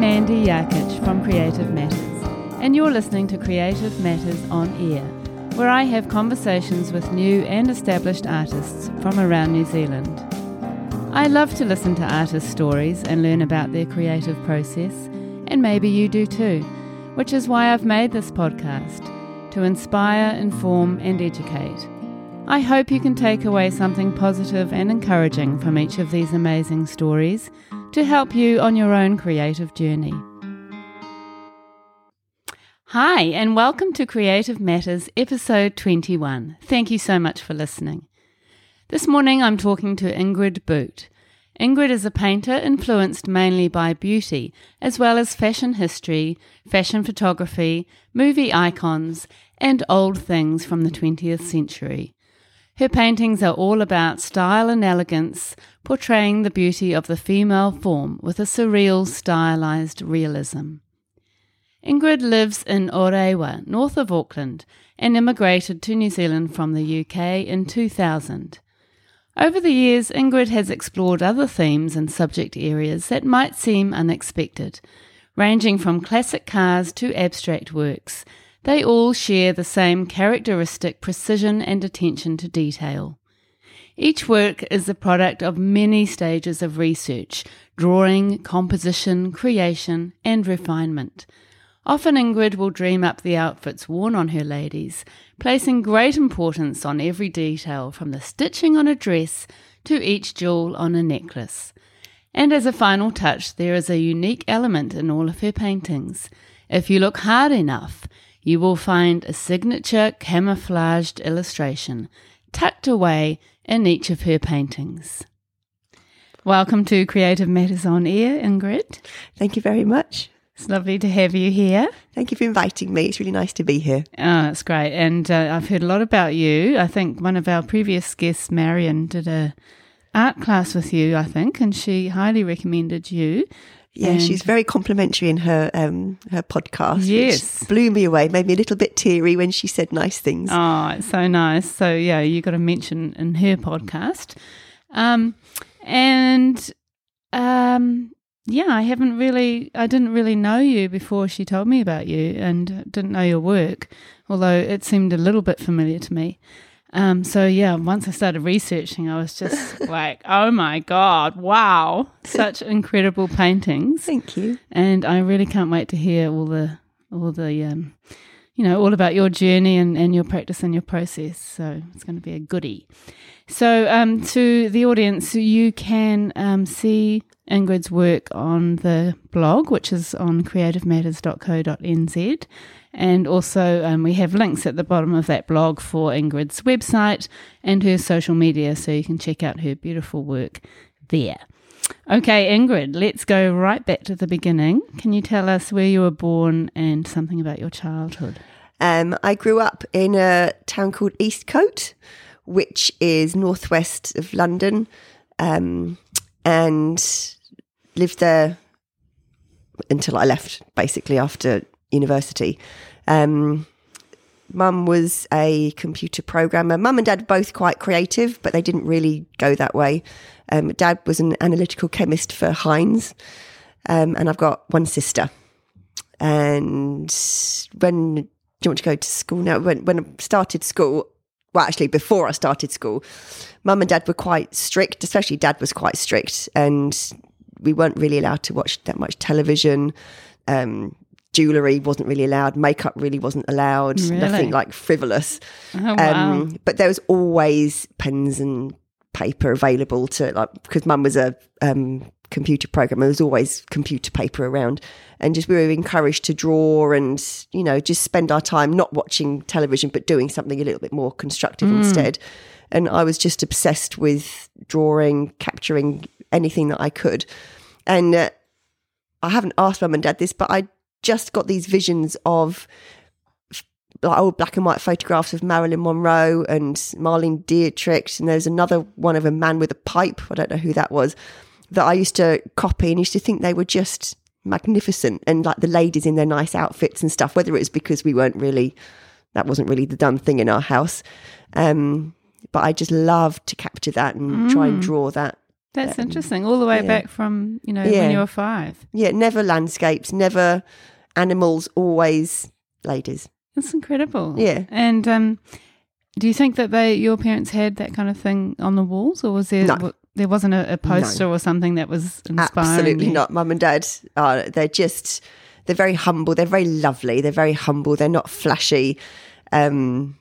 Mandy Yarkich from Creative Matters, and you're listening to Creative Matters on Air, where I have conversations with new and established artists from around New Zealand. I love to listen to artists' stories and learn about their creative process, and maybe you do too, which is why I've made this podcast to inspire, inform, and educate. I hope you can take away something positive and encouraging from each of these amazing stories to help you on your own creative journey. Hi, and welcome to Creative Matters, episode 21. Thank you so much for listening. This morning I'm talking to Ingrid Boot. Ingrid is a painter influenced mainly by beauty, as well as fashion history, fashion photography, movie icons, and old things from the 20th century. Her paintings are all about style and elegance, portraying the beauty of the female form with a surreal, stylized realism. Ingrid lives in Orewa, north of Auckland, and immigrated to New Zealand from the UK in 2000. Over the years, Ingrid has explored other themes and subject areas that might seem unexpected, ranging from classic cars to abstract works, they all share the same characteristic precision and attention to detail. Each work is the product of many stages of research, drawing, composition, creation, and refinement. Often Ingrid will dream up the outfits worn on her ladies, placing great importance on every detail from the stitching on a dress to each jewel on a necklace. And as a final touch, there is a unique element in all of her paintings. If you look hard enough, you will find a signature camouflaged illustration tucked away in each of her paintings. Welcome to Creative Matters on Air, Ingrid. Thank you very much. It's lovely to have you here. Thank you for inviting me. It's really nice to be here. Oh, that's great. And uh, I've heard a lot about you. I think one of our previous guests, Marion, did a art class with you, I think, and she highly recommended you. Yeah, and she's very complimentary in her um, her podcast. Yes, blew me away. Made me a little bit teary when she said nice things. Oh, it's so nice. So yeah, you got to mention in her podcast. Um, and um, yeah, I haven't really, I didn't really know you before she told me about you, and didn't know your work, although it seemed a little bit familiar to me. Um, so yeah, once I started researching, I was just like, "Oh my god, wow! Such incredible paintings." Thank you. And I really can't wait to hear all the all the um, you know all about your journey and, and your practice and your process. So it's going to be a goodie. So um, to the audience, you can um, see Ingrid's work on the blog, which is on creativematters.co.nz. And also, um, we have links at the bottom of that blog for Ingrid's website and her social media, so you can check out her beautiful work there. Okay, Ingrid, let's go right back to the beginning. Can you tell us where you were born and something about your childhood? Um, I grew up in a town called Eastcote, which is northwest of London, um, and lived there until I left, basically after university. Um, Mum was a computer programmer. Mum and dad both quite creative, but they didn't really go that way. Um, dad was an analytical chemist for Heinz, um, and I've got one sister. And when do you want to go to school now? When when I started school, well, actually before I started school, Mum and Dad were quite strict. Especially Dad was quite strict, and we weren't really allowed to watch that much television. Um, jewelry wasn't really allowed, makeup really wasn't allowed, really? nothing like frivolous. Oh, wow. um, but there was always pens and paper available to like because mum was a um, computer programmer there was always computer paper around and just we were encouraged to draw and you know just spend our time not watching television but doing something a little bit more constructive mm. instead and i was just obsessed with drawing capturing anything that i could and uh, i haven't asked mum and dad this but i just got these visions of like old black and white photographs of Marilyn Monroe and Marlene Dietrich. And there's another one of a man with a pipe. I don't know who that was that I used to copy and used to think they were just magnificent and like the ladies in their nice outfits and stuff, whether it was because we weren't really, that wasn't really the done thing in our house. Um, but I just loved to capture that and mm. try and draw that That's interesting. All the way yeah. back from, you know, Yeah. when you were five. Yeah, never landscapes, never animals, always ladies. That's incredible. Yeah. And um, do you think that they, your parents had that kind of thing on the walls, or was there No. w- there wasn't a, a poster or something that was inspiring? Absolutely you? not. Mum and dad are they're just they're very humble. They're very lovely. They're very humble. They're not flashy. Um,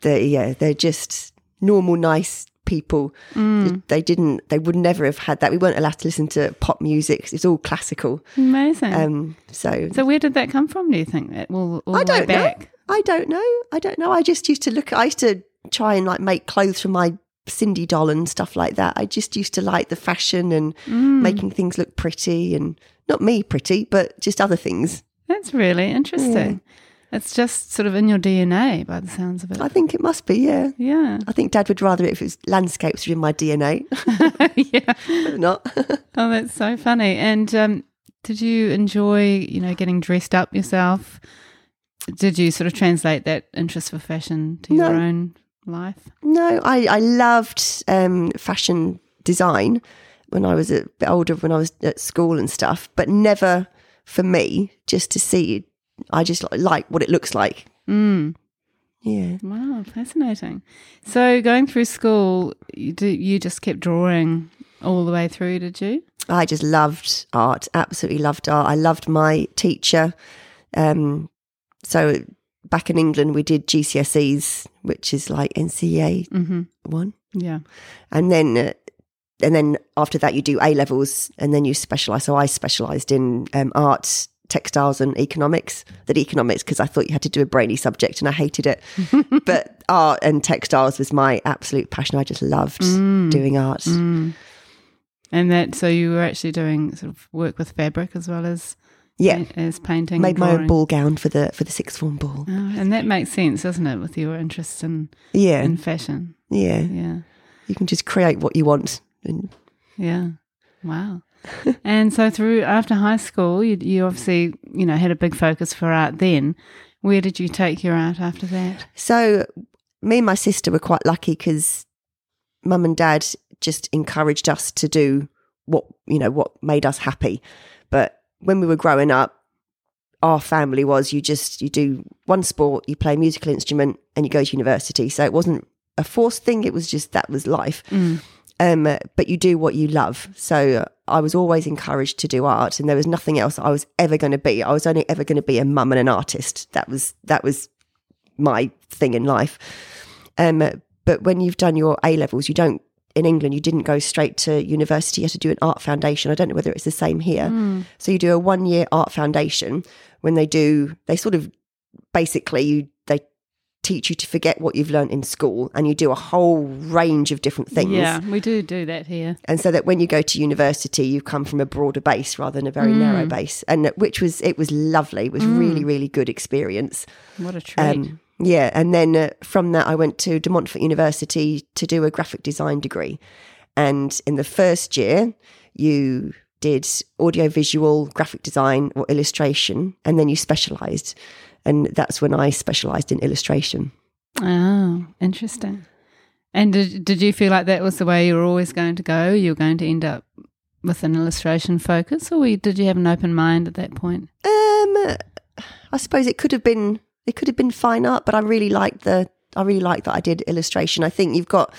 they yeah, they're just normal, nice people. Mm. They didn't. They would never have had that. We weren't allowed to listen to pop music. It's all classical. Amazing. Um, so so where did that come from? Do you think that all, all I don't know. back? I don't know. I don't know. I just used to look. I used to try and like make clothes for my Cindy doll and stuff like that. I just used to like the fashion and Mm. making things look pretty and not me pretty, but just other things. That's really interesting. It's just sort of in your DNA, by the sounds of it. I think it must be. Yeah. yeah, I think Dad would rather it if it was landscapes were in my DNA, yeah. but not. Oh, that's so funny. And um, did you enjoy, you know, getting dressed up yourself? Did you sort of translate that interest for fashion to your own life? no, I I loved um, fashion design when I was a bit older, when I was at school and stuff, but never for me just to see. I just like, what it looks like. Mm. Yeah. Wow, fascinating. So going through school, you, do, you just kept drawing all the way through, did you? I just loved art, absolutely loved art. I loved my teacher. Um, so back in England, we did GCSEs, which is like NCEA Mm-hmm. one, Yeah. and then uh, and then after that you do A levels, and then you specialize. So I specialized in um, art, textiles, and economics. That economics because I thought you had to do a brainy subject, and I hated it. but art and textiles was my absolute passion. I just loved doing art. Mm. And that, so you were actually doing sort of work with fabric as well as Yeah. as painting. Made my own ball gown for the for the sixth form ball. Oh, and that makes sense, doesn't it, with your interest in, Yeah, in fashion? yeah. Yeah. You can just create what you want. And Yeah. Wow. and so through after high school, you, you obviously, you know, had a big focus for art then. Where did you take your art after that? so, me and my sister were quite lucky because mum and dad just encouraged us to do what you know what made us happy. But when we were growing up, our family was you just you do one sport, you play a musical instrument, and you go to university. So it wasn't a forced thing; it was just that was life. Mm. Um, but you do what you love. So I was always encouraged to do art, and there was nothing else I was ever going to be. I was only ever going to be a mum and an artist. That was that was my thing in life. Um, but when you've done your A levels, you don't in England. You didn't go straight to university. You had to do an art foundation. I don't know whether it's the same here. So you do a one year art foundation. When they do, they sort of basically you teach you to forget what you've learned in school, and you do a whole range of different things. Yeah, we do do that here. and so that when you go to university you come from a broader base rather than a very narrow base. And which was it was lovely. It was really really good experience. What a treat. um, yeah and then uh, from that i went to de montfort university to do a graphic design degree. And in the first year you did audio visual graphic design or illustration and then you specialized and that's when i specialized in illustration oh, interesting. And did, did you feel like that was the way you were always going to go? You were going to end up with an illustration focus, or did you have an open mind at that point? Um, I suppose it could have been it could have been fine art, but I really liked the I really liked that I did illustration. I think you've got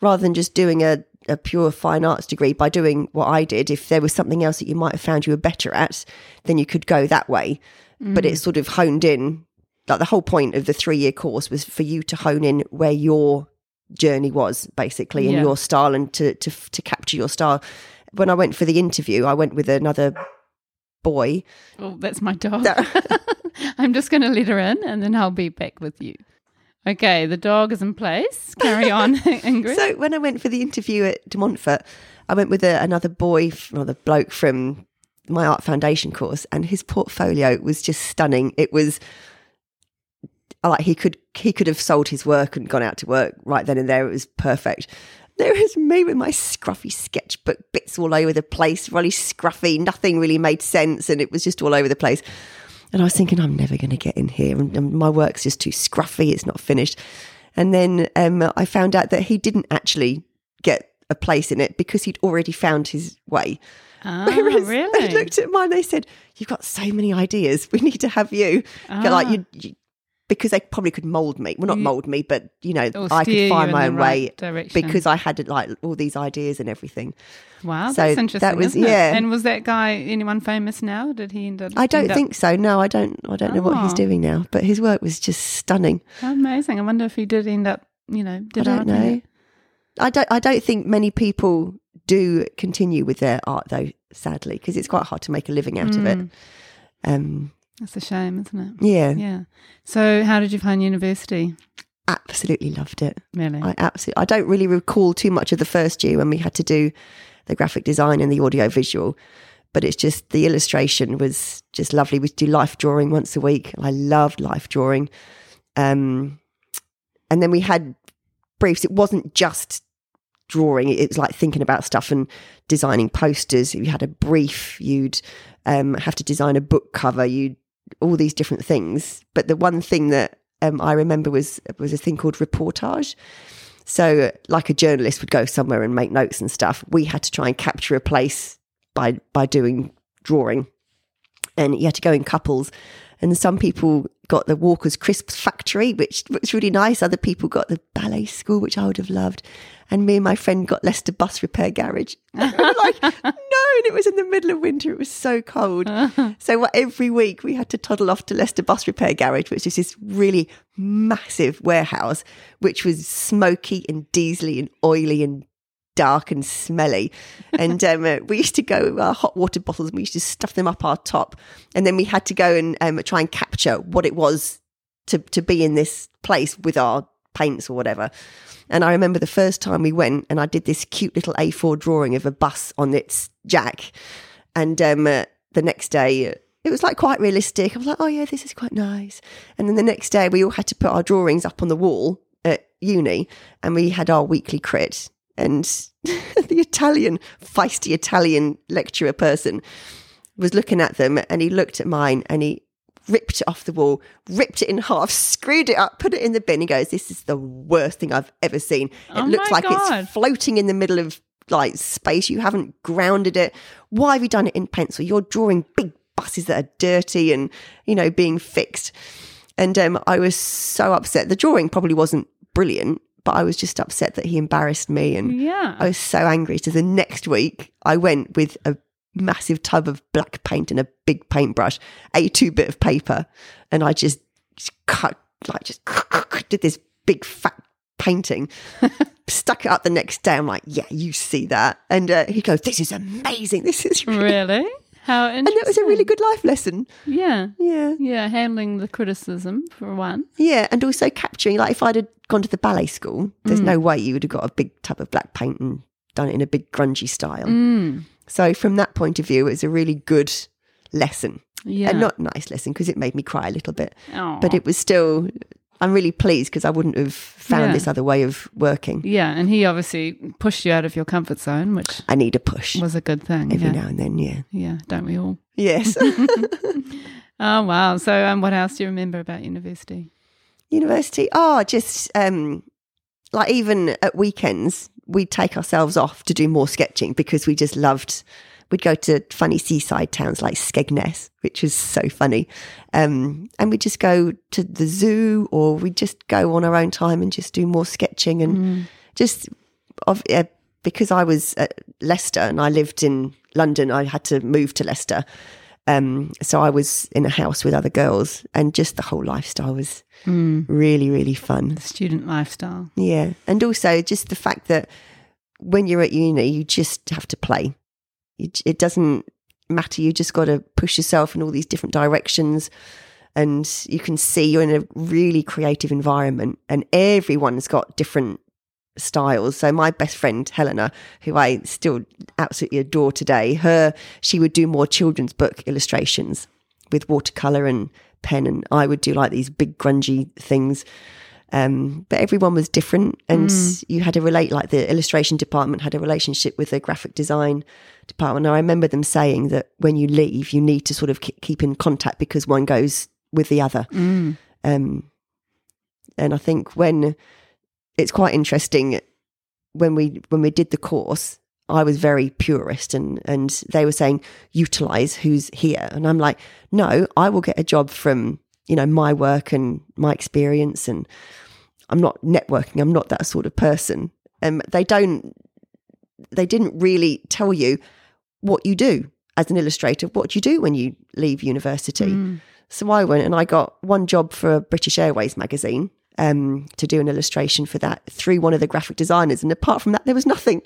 rather than just doing a a pure fine arts degree by doing what I did. If there was something else that you might have found you were better at, then you could go that way. But it's mm. sort of honed in. Like the whole point of the three year course was for you to hone in where your journey was basically and Yeah. your style and to to to capture your style. When I went for the interview, I went with another boy Oh, that's my dog. I'm just going to let her in and then I'll be back with you. Okay, the dog is in place. Carry on, Ingrid. So when I went for the interview at De Montfort, I went with a, another boy, another bloke from my art foundation course, and his portfolio was just stunning. It was like he could he could have sold his work and gone out to work right then and there. It was perfect. There was me with my scruffy sketchbook bits all over the place, really scruffy. Nothing really made sense, and it was just all over the place. And I was thinking, I'm never going to get in here, and, and my work's just too scruffy. It's not finished. And then um, I found out that he didn't actually get a place in it because he'd already found his way. Ah, Whereas really? they looked at mine, they said, "You've got so many ideas. We need to have you." Like Ah. you, you, because they probably could mold me. Well, not mold me, but you know, Or I could find my own right way direction. because I had like all these ideas and everything. Wow, So that's that interesting. was- isn't it? yeah. And was that guy anyone famous now? Did he end up? I don't up- think so. No, I don't. I don't know what he's Oh. doing now, but his work was just stunning. Amazing. I wonder if he did end up, you know, I don't know. it. I don't. I don't think many people do continue with their art though. Sadly, because it's quite hard to make a living out of it. Mm. Um, That's a shame, isn't it? yeah, Yeah. So, how did you find university? absolutely loved it. Really? I absolutely. I don't really recall too much of the first year when we had to do the graphic design and the audio visual, but it's just the illustration was just lovely. We do life drawing once a week. I loved life drawing, um, and then we had briefs. It wasn't just drawing; it was like thinking about stuff and designing posters. If you had a brief. You'd um, have to design a book cover. You all these different things. But the one thing that um, I remember was was a thing called reportage. So, like a journalist would go somewhere and make notes and stuff, we had to try and capture a place by by doing drawing, and you had to go in couples. And some people got the Walker's Crisps factory, which was really nice. Other people got the ballet school, which I would have loved. And me and my friend got Leicester Bus Repair Garage. We like, no, and it was in the middle of winter. It was so cold. So every week we had to toddle off to Leicester Bus Repair Garage, which is this really massive warehouse, which was smoky and diesely and oily and dark and smelly. And um, uh, we used to go with our hot water bottles and we used to stuff them up our top. And then we had to go and um, try and capture what it was to, to be in this place with our paints or whatever. And I remember the first time we went and I did this cute little A4 drawing of a bus on its jack. And um, uh, the next day, uh, it was like quite realistic. I was like, oh, yeah, this is quite nice. And then the next day, we all had to put our drawings up on the wall at uni and we had our weekly crit. And the Italian, feisty Italian lecturer person was looking at them and he looked at mine and he ripped it off the wall, ripped it in half, screwed it up, put it in the bin. He goes, This is the worst thing I've ever seen. It Oh looks like God. it's floating in the middle of like space. You haven't grounded it. Why have you done it in pencil? You're drawing big buses that are dirty and, you know, being fixed. And um, I was so upset. The drawing probably wasn't brilliant, but I was just upset that he embarrassed me and yeah. I was so angry. So the next week, I went with a massive tub of black paint and a big paintbrush, a two bit of paper, and I just, just cut, like, just did this big fat painting. Stuck it up the next day. I'm like, yeah, you see that. And uh, he goes, this is amazing. This is really. really? How interesting. And it was a really good life lesson. Yeah. Yeah. Yeah. Handling the criticism, for one. Yeah. And also capturing, like, if I'd have gone to the ballet school, there's Mm. no way you would have got a big tub of black paint and done it in a big grungy style. Mm. So from that point of view, it was a really good lesson. Yeah. And not nice lesson because it made me cry a little bit. Aw. But it was still, I'm really pleased because I wouldn't have found Yeah. this other way of working. Yeah. And he obviously pushed you out of your comfort zone, which I need a push was a good thing. every yeah. now and then. Yeah. Yeah. Don't we all? Yes. Oh, wow. So, um, what else do you remember about university? University. Oh, just um, like even at weekends, we'd take ourselves off to do more sketching because we just loved. We'd go to funny seaside towns like Skegness, which was so funny, um, and we'd just go to the zoo, or we'd just go on our own time and just do more sketching and just of uh, because I was at Leicester and I lived in London, I had to move to Leicester. Um, so I was in a house with other girls, and just the whole lifestyle was really, really fun. The student lifestyle. Yeah, and also just the fact that when you're at uni, you just have to play. It doesn't matter. You just got to push yourself in all these different directions, and you can see you're in a really creative environment, and everyone's got different styles. So my best friend Helena, who I still absolutely adore today, her she would do more children's book illustrations with watercolor and pen, and I would do like these big grungy things. Um, but everyone was different, and you had to relate. Like the illustration department had a relationship with the graphic design department. And I remember them saying that when you leave, you need to sort of ke- keep in contact because one goes with the other. Mm. Um, and I think when it's quite interesting when we when we did the course, I was very purist, and and they were saying utilize who's here, and I'm like, no, I will get a job from you know my work and my experience, and I'm not networking. I'm not that sort of person. And um, they don't. They didn't really tell you what you do as an illustrator. What you do when you leave university? Mm. So I went and I got one job for a British Airways magazine um, to do an illustration for that through one of the graphic designers. And apart from that, there was nothing.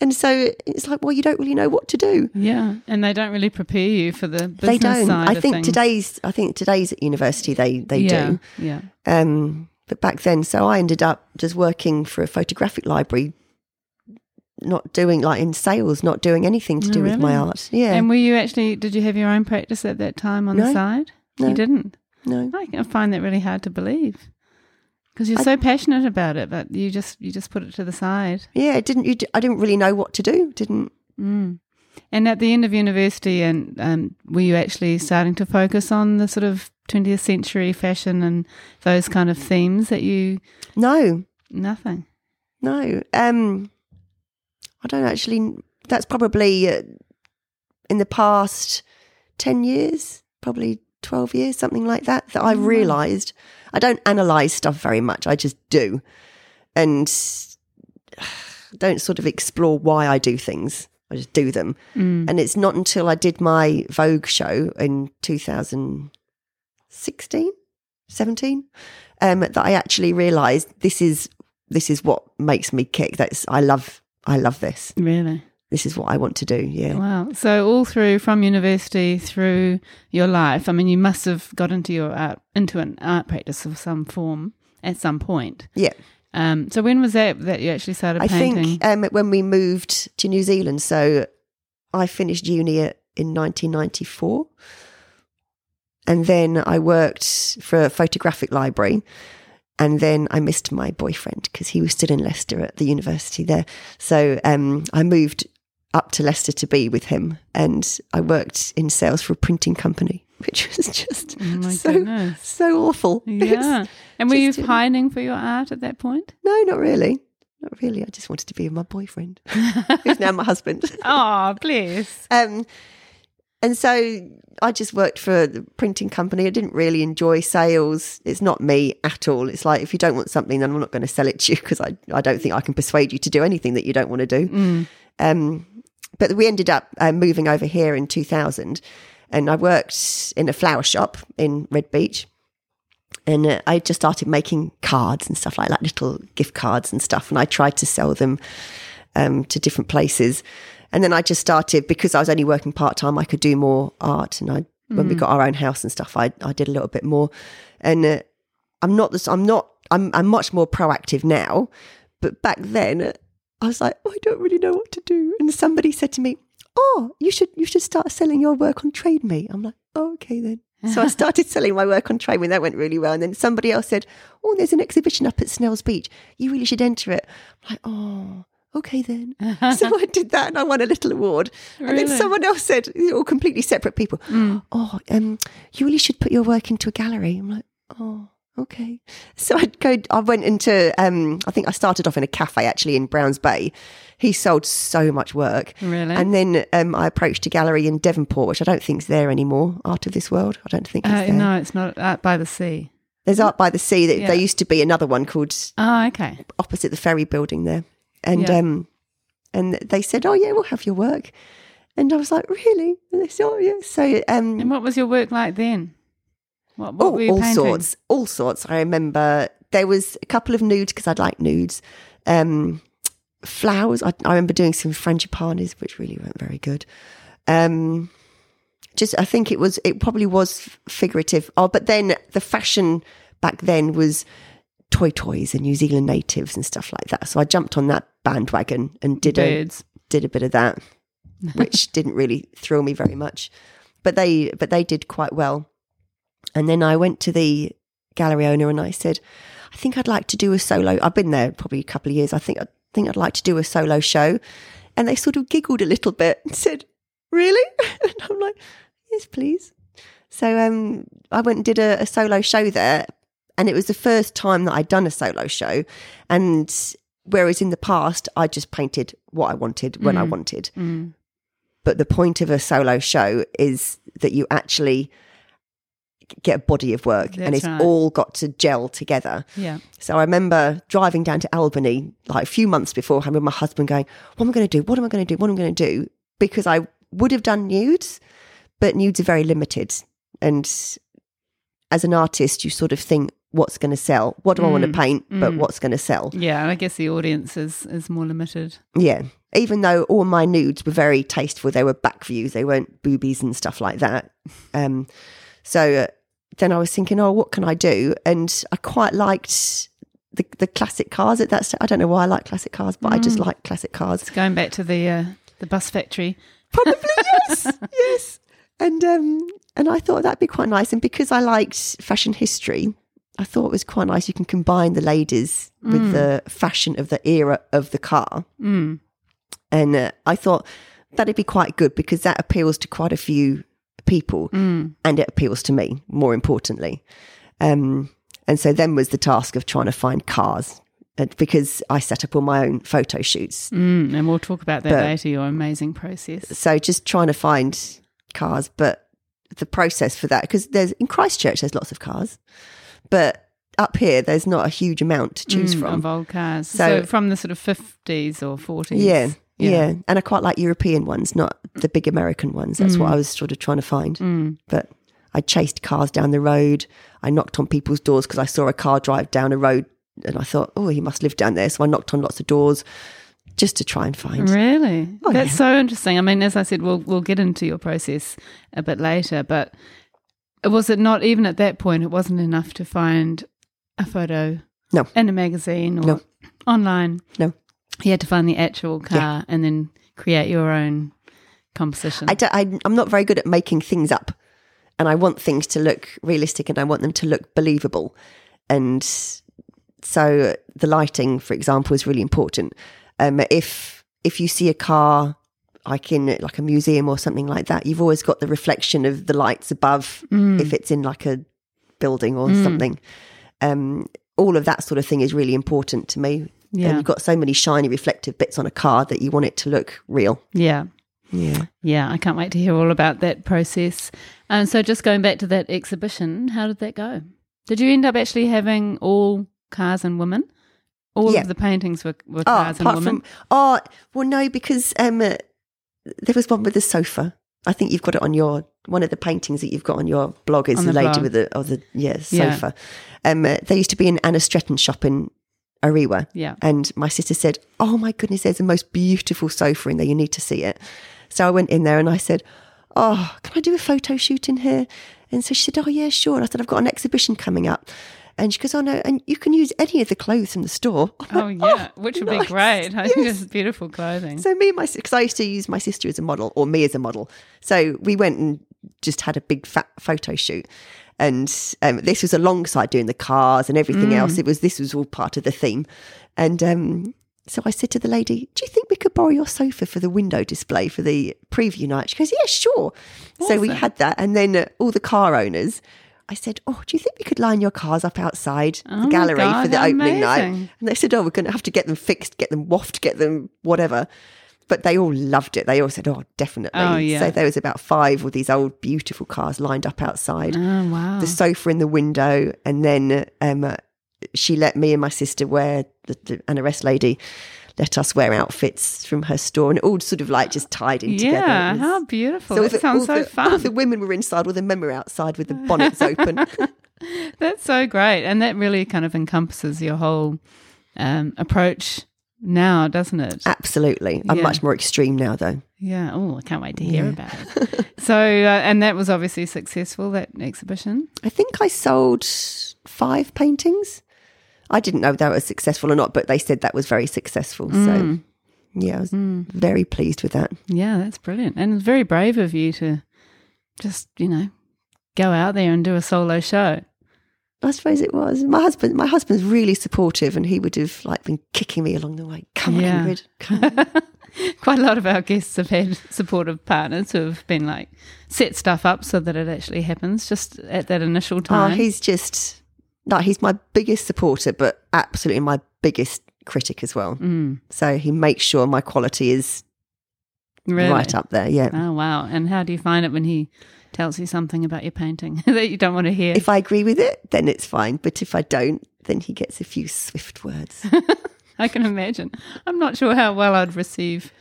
And so it's like, well, you don't really know what to do. Yeah, and they don't really prepare you for the business they don't. I think today's, I think today's at university they they yeah, do. Yeah. Um, but back then, so I ended up just working for a photographic library, not doing like in sales, not doing anything to do really? with my art. Yeah. And were you actually? Did you have your own practice at that time on no, the side? No, you didn't. No. I find that really hard to believe because you're I, so passionate about it, but you just you just put it to the side. Yeah, it didn't. You, I didn't really know what to do. Didn't. Mm. And at the end of university, and um, were you actually starting to focus on the sort of 20th century fashion and those kind of themes that you? No, nothing. No, um, I don't actually. That's probably uh, in the past ten years, probably 12 years, something like that, that I mm. realized I don't analyze stuff very much. I just do. And don't sort of explore why I do things. I just do them. Mm. And it's not until I did my Vogue show in 2016, 17, um, that I actually realized this is this is what makes me kick. That's I love I love this. Really? this is what I want to do. Yeah. Wow. So all through from university through your life, I mean, you must have got into your art into an art practice of some form at some point. Yeah. Um, so when was that that you actually started I painting? think um, when we moved to New Zealand. So I finished uni in 1994. And then I worked for a photographic library and then I missed my boyfriend because he was still in Leicester at the university there. So um, I moved up to Leicester to be with him. And I worked in sales for a printing company, which was just oh so goodness. so awful. Yeah. and were you pining for your art at that point? No, not really. Not really. I just wanted to be with my boyfriend, who's now my husband. oh, please. Um, and so I just worked for the printing company. I didn't really enjoy sales. It's not me at all. It's like if you don't want something, then I'm not going to sell it to you because I, I don't think I can persuade you to do anything that you don't want to do. Mm. Um, but we ended up uh, moving over here in 2000 and I worked in a flower shop in Red Beach. And uh, I just started making cards and stuff like that, little gift cards and stuff. And I tried to sell them um, to different places. And then I just started because I was only working part time. I could do more art, and I when mm. we got our own house and stuff, I I did a little bit more. And uh, I'm not this. I'm not. I'm I'm much more proactive now. But back then, I was like, oh, I don't really know what to do. And somebody said to me, "Oh, you should you should start selling your work on Trade Me." I'm like, oh, okay then. So I started selling my work on Trade Me. That went really well. And then somebody else said, "Oh, there's an exhibition up at Snells Beach. You really should enter it." I'm like, oh. Okay then. so I did that and I won a little award. Really? And then someone else said, all completely separate people, mm. oh, um, you really should put your work into a gallery. I'm like, oh, okay. So I'd go, I went into, um, I think I started off in a cafe actually in Browns Bay. He sold so much work. Really? And then um, I approached a gallery in Devonport, which I don't think is there anymore, Art of This World. I don't think uh, there. No, it's not Art by the Sea. There's Art by the Sea. That, yeah. There used to be another one called Oh, okay. opposite the ferry building there. And Yeah. um and they said, Oh yeah, we'll have your work. And I was like, Really? And they said, Oh yeah. So um And what was your work like then? What, what you all painting? sorts, all sorts. I remember there was a couple of nudes because I'd like nudes. Um, flowers. I, I remember doing some frangipanis, which really weren't very good. Um, just, I think it was, it probably was figurative. Oh, but then the fashion back then was toy toys and New Zealand natives and stuff like that. So I jumped on that bandwagon and did a did a bit of that, which didn't really thrill me very much. But they but they did quite well. And then I went to the gallery owner and I said, I think I'd like to do a solo. I've been there probably a couple of years. I think I think I'd like to do a solo show. And they sort of giggled a little bit and said, Really? And I'm like, Yes, please. So um, I went and did a, a solo show there, and it was the first time that I'd done a solo show. And whereas in the past, I just painted what I wanted when I Mm. wanted. Mm. But the point of a solo show is that you actually get a body of work and it's right. all got to gel together. Yeah. So I remember driving down to Albany like a few months beforehand with my husband going, What am I going to do? What am I going to do? What am I going to do? Because I would have done nudes, but nudes are very limited. And as an artist, you sort of think, What's going to sell? What do I want to Mm, paint? But mm. what's going to sell? Yeah. And I guess the audience is, is more limited. Yeah. Even though all my nudes were very tasteful, they were back views, they weren't boobies and stuff like that. Um, so uh, then I was thinking, oh, what can I do? And I quite liked the, the classic cars at that stage. I don't know why I like classic cars, but I just like classic cars. It's going back to the uh, the bus factory. Probably yes, yes. And um, and I thought that'd be quite nice. And because I liked fashion history, I thought it was quite nice. You can combine the ladies with the fashion of the era of the car. Mm. And uh, I thought that'd be quite good because that appeals to quite a few people Mm. and it appeals to me, more importantly. Um, and so then was the task of trying to find cars because I set up all my own photo shoots. Mm. And we'll talk about that But- later, your amazing process. So just trying to find cars, but the process for that, because there's in Christchurch, there's lots of cars, but up here, there's not a huge amount to choose Mm, from. Of old cars. So, So- from the sort of 50s or 40s. Yeah, yeah, And I quite like European ones, not the big American ones. That's what I was sort of trying to find. Mm. But I chased cars down the road. I knocked on people's doors because I saw a car drive down a road and I thought, oh, he must live down there. So I knocked on lots of doors just to try and find. Really? Oh, That's yeah. so interesting. I mean, as I said, we'll we'll get into your process a bit later, but was it not even at that point it wasn't enough to find a photo No. in a magazine or No. online? No. You had to find the actual car and then create your own composition. I, I i'm not very good at making things up. And I want things to look realistic and I want them to look believable. And so the lighting, for example, is really important. Um, if if you see a car like in like a museum or something like that, you've always got the reflection of the lights above Mm. if it's in like a building or something. Um, all of that sort of thing is really important to me. Yeah. And you've got so many shiny reflective bits on a car that you want it to look real. yeah. Yeah. Yeah, I can't wait to hear all about that process. And so, just going back to that exhibition, how did that go? Did you end up actually having all cars and women? All Yeah. of the paintings were, were Oh, cars and women. from oh well, no, because um, uh, there was one with the sofa. I think you've got it on your one of the paintings that you've got on your blog is the, the lady blog. with the oh the yeah Yeah. sofa. Um, uh, there used to be an Annah Stretton shop in Orewa, yeah. and my sister said, "Oh my goodness, there's the most beautiful sofa in there. You need to see it." So I went in there and I said, "Oh, can I do a photo shoot in here?" And so she said, "Oh yeah, sure." And I said, "I've got an exhibition coming up." And she goes, "Oh no, and you can use any of the clothes from the store." I'm Oh like, yeah, which would nice. be great. I think Yes. it's beautiful clothing. So me and my because I used to use my sister as a model or me as a model. So we went and just had a big fat photo shoot, and um, this was alongside doing the cars and everything else. It was this was all part of the theme, and um, so I said to the lady, "Do you think we could borrow your sofa for the window display for the preview night?" She goes, "Yeah, sure." So we had that, and then uh, all the car owners. I said, "Oh, do you think we could line your cars up outside Oh the gallery God, for the opening night?" And they said, "Oh, we're going to have to get them fixed, get them waffed, get them whatever." But they all loved it. They all said, "Oh, definitely." Oh, yeah. So there was about five of these old, beautiful cars lined up outside. Oh wow. The sofa in the window, and then um, she let me and my sister wear the, the and a rest lady let us wear outfits from her store, and it all sort of like just tied in together. yeah, how beautiful. all that the- sounds so the, fun. All the women were inside, all the men were outside with the bonnets open. That's so great. And that really kind of encompasses your whole um, approach now, doesn't it? Absolutely, I'm Yeah. much more extreme now, though. Yeah. Oh, I can't wait to hear about it. so, uh, and that was obviously successful, that exhibition. I think I sold five paintings. I didn't know that was successful or not, but they said that was very successful. Mm. So, yeah, I was very pleased with that. Yeah, that's brilliant. And it's very brave of you to just, you know, go out there and do a solo show. I suppose it was. My husband, my husband's really supportive, and he would have like been kicking me along the way. Come Yeah. on, Ingrid. Come on. Quite a lot of our guests have had supportive partners who have been like, set stuff up so that it actually happens just at that initial time. oh, time. he's just like he's my biggest supporter, but absolutely my biggest critic as well. Mm. So he makes sure my quality is Really? right up there. Yeah. Oh wow! And how do you find it when he tells you something about your painting that you don't want to hear? If I agree with it, then it's fine. But if I don't, then he gets a few swift words. I can imagine. I'm not sure how well I'd receive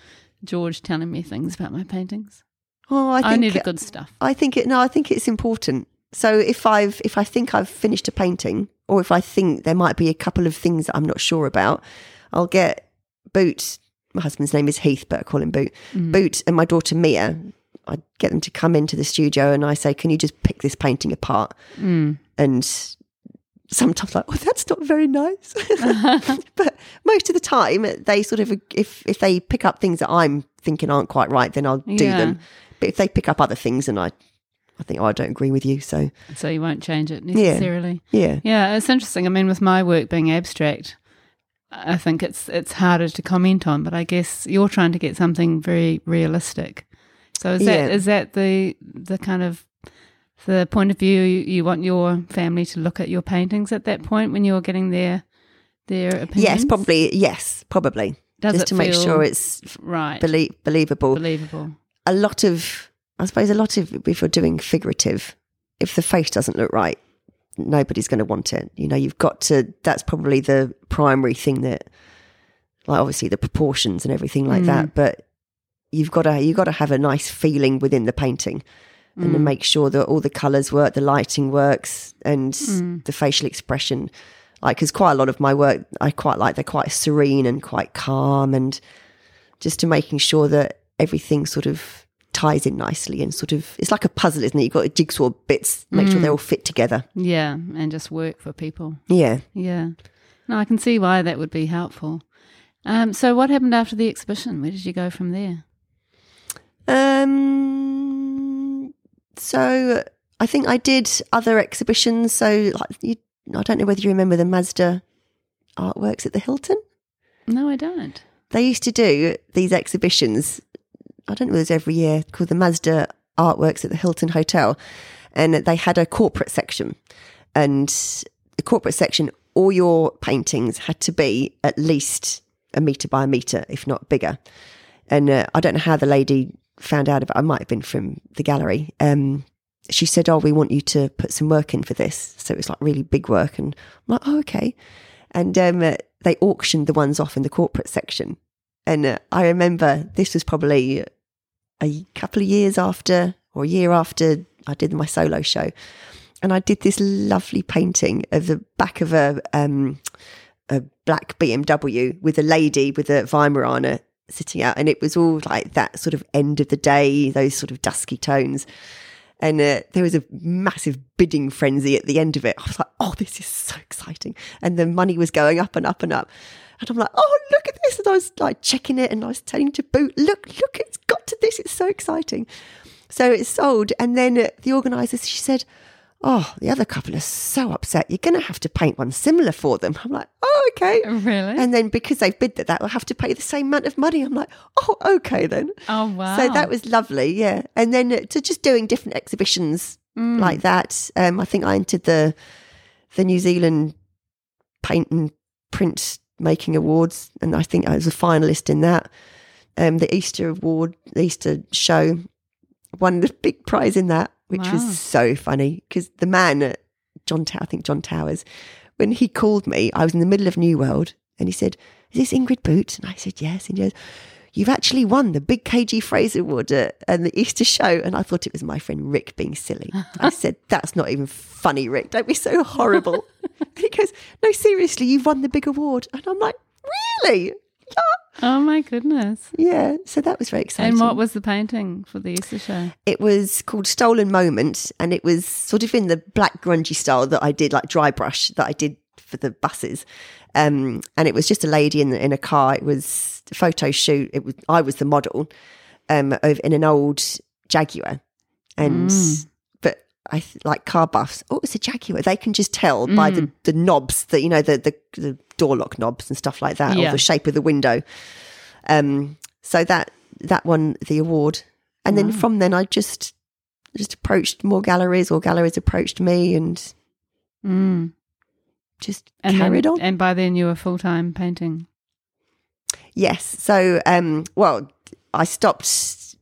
George telling me things about my paintings. Oh, I I, think need the good stuff. I think it. No, I think it's important. So if I've if I think I've finished a painting, or if I think there might be a couple of things that I'm not sure about, I'll get Boot. My husband's name is Heath, but I call him Boot. Boot and my daughter Mia. I get them to come into the studio, and I say, "Can you just pick this painting apart?" Mm. And sometimes like, "Oh, that's not very nice," but most of the time they sort of if if they pick up things that I'm thinking aren't quite right, then I'll do Yeah. them. But if they pick up other things, and I I think, oh, I don't agree with you. So So you won't change it necessarily. yeah, Yeah, it's interesting. I mean, with my work being abstract, I think it's it's harder to comment on. But I guess you're trying to get something very realistic. So is that Yeah. is that the the kind of the point of view you, you want your family to look at your paintings at that point when you're getting their their opinions? yes, probably yes, probably Does just it to make sure it's right belie- believable. believable. a lot of, I suppose, a lot of if you're doing figurative, if the face doesn't look right, nobody's going to want it. You know, you've got to. That's probably the primary thing that, like, obviously the proportions and everything like mm. that, but you've got to you've got to have a nice feeling within the painting. And then make sure that all the colours work, the lighting works, and hmm. the facial expression. Like, because quite a lot of my work, I quite like. They're quite serene and quite calm, and just to making sure that everything sort of ties in nicely and sort of it's like a puzzle, isn't it? You've got a jigsaw bits, make sure they all fit together. Yeah, and just work for people. Yeah. Yeah. No, I can see why that would be helpful. Um, so, what happened after the exhibition? Where did you go from there? Um. So I think I did other exhibitions. So like you, I don't know whether you remember the Mazda artworks at the Hilton. No, I don't. They used to do these exhibitions. I don't know it was every year called the Mazda artworks at the Hilton Hotel, and they had a corporate section. And the corporate section, all your paintings had to be at least a meter by a meter, if not bigger. And uh, I don't know how the lady found out about. I might have been from the gallery. Um, she said, "Oh, we want you to put some work in for this." So it was like really big work, and I'm like, "Oh, okay." And um, uh, they auctioned the ones off in the corporate section. And uh, I remember this was probably a couple of years after, or a year after I did my solo show, and I did this lovely painting of the back of a um, a black BMW with a lady with a Weimaraner sitting out, and it was all like that sort of end of the day, those sort of dusky tones. And uh, there was a massive bidding frenzy at the end of it. I was like, oh, this is so exciting. And the money was going up and up and up. And I'm like, oh, look at this. And I was like checking it and I was telling to boot, look, look, it's got to this. It's so exciting. So it sold. And then uh, the organizer, she said, oh, the other couple are so upset. You're going to have to paint one similar for them. I'm like, oh, okay. Really? And then because they've bid that, they'll have to pay the same amount of money. I'm like, oh, okay then. oh, wow. So that was lovely, yeah. And then uh, to just doing different exhibitions Mm. like that. Um, I think I entered the the New Zealand Paint and Print Making Awards, and I think I was a finalist in that. Um, the Easter Award, the Easter show, won the big prize in that, which Wow. was so funny because the man, John, I think John Towers, when he called me, I was in the middle of New World, and he said, "Is this Ingrid Boots?" And I said, "Yes." And he goes, "You've actually won the big KG Fraser Award at, at the Easter show." And I thought it was my friend Rick being silly. I said, "That's not even funny, Rick. Don't be so horrible." and he goes, "No, seriously, you've won the big award." And I'm like, "Really?" Oh, my goodness. Yeah. So that was very exciting. And what was the painting for the Easter show? It was called Stolen Moment, and it was sort of in the black grungy style that I did, like dry brush that I did for the buses. Um, and it was just a lady in in a car. It was a photo shoot. It was I was the model, um, of in an old Jaguar, and but I th- like car buffs. Oh, it's a Jaguar. They can just tell by the the knobs that you know the the, the door lock knobs and stuff like that, Yeah. or the shape of the window. Um, so that that won the award, and then from then I just just approached more galleries, or galleries approached me, and Mm. just And carried then, on. And by then you were full time painting. Yes. So, um, well, I stopped.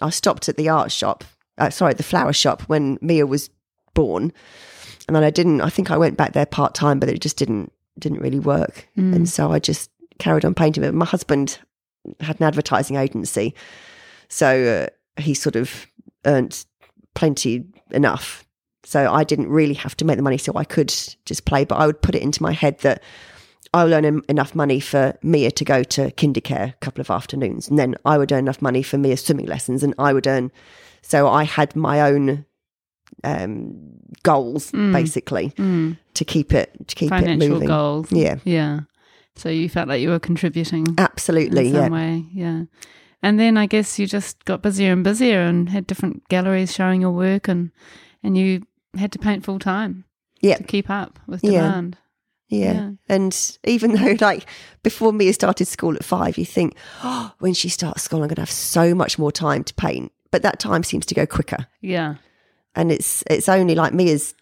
I stopped at the art shop. Uh, sorry, the flower shop when Mia was born, and then I didn't. I think I went back there part time, but it just didn't didn't really work, and so I just carried on painting. But my husband had an advertising agency, so uh, he sort of earned plenty enough. So I didn't really have to make the money, so I could just play. But I would put it into my head that I'll earn em- enough money for Mia to go to kindercare a couple of afternoons, and then I would earn enough money for Mia's swimming lessons, and I would earn. So I had my own um, goals basically to keep it to keep it Mm. Financial moving. goals. Yeah, Yeah. So you felt like you were contributing absolutely. in Yeah, some way. Yeah. And then I guess you just got busier and busier and had different galleries showing your work and and you had to paint full time yeah, to keep up with Yeah. demand. yeah. Yeah. And even though, like, before Mia started school at five, you think, oh, when she starts school, I'm going to have so much more time to paint. But that time seems to go quicker. Yeah. And it's it's only like Mia's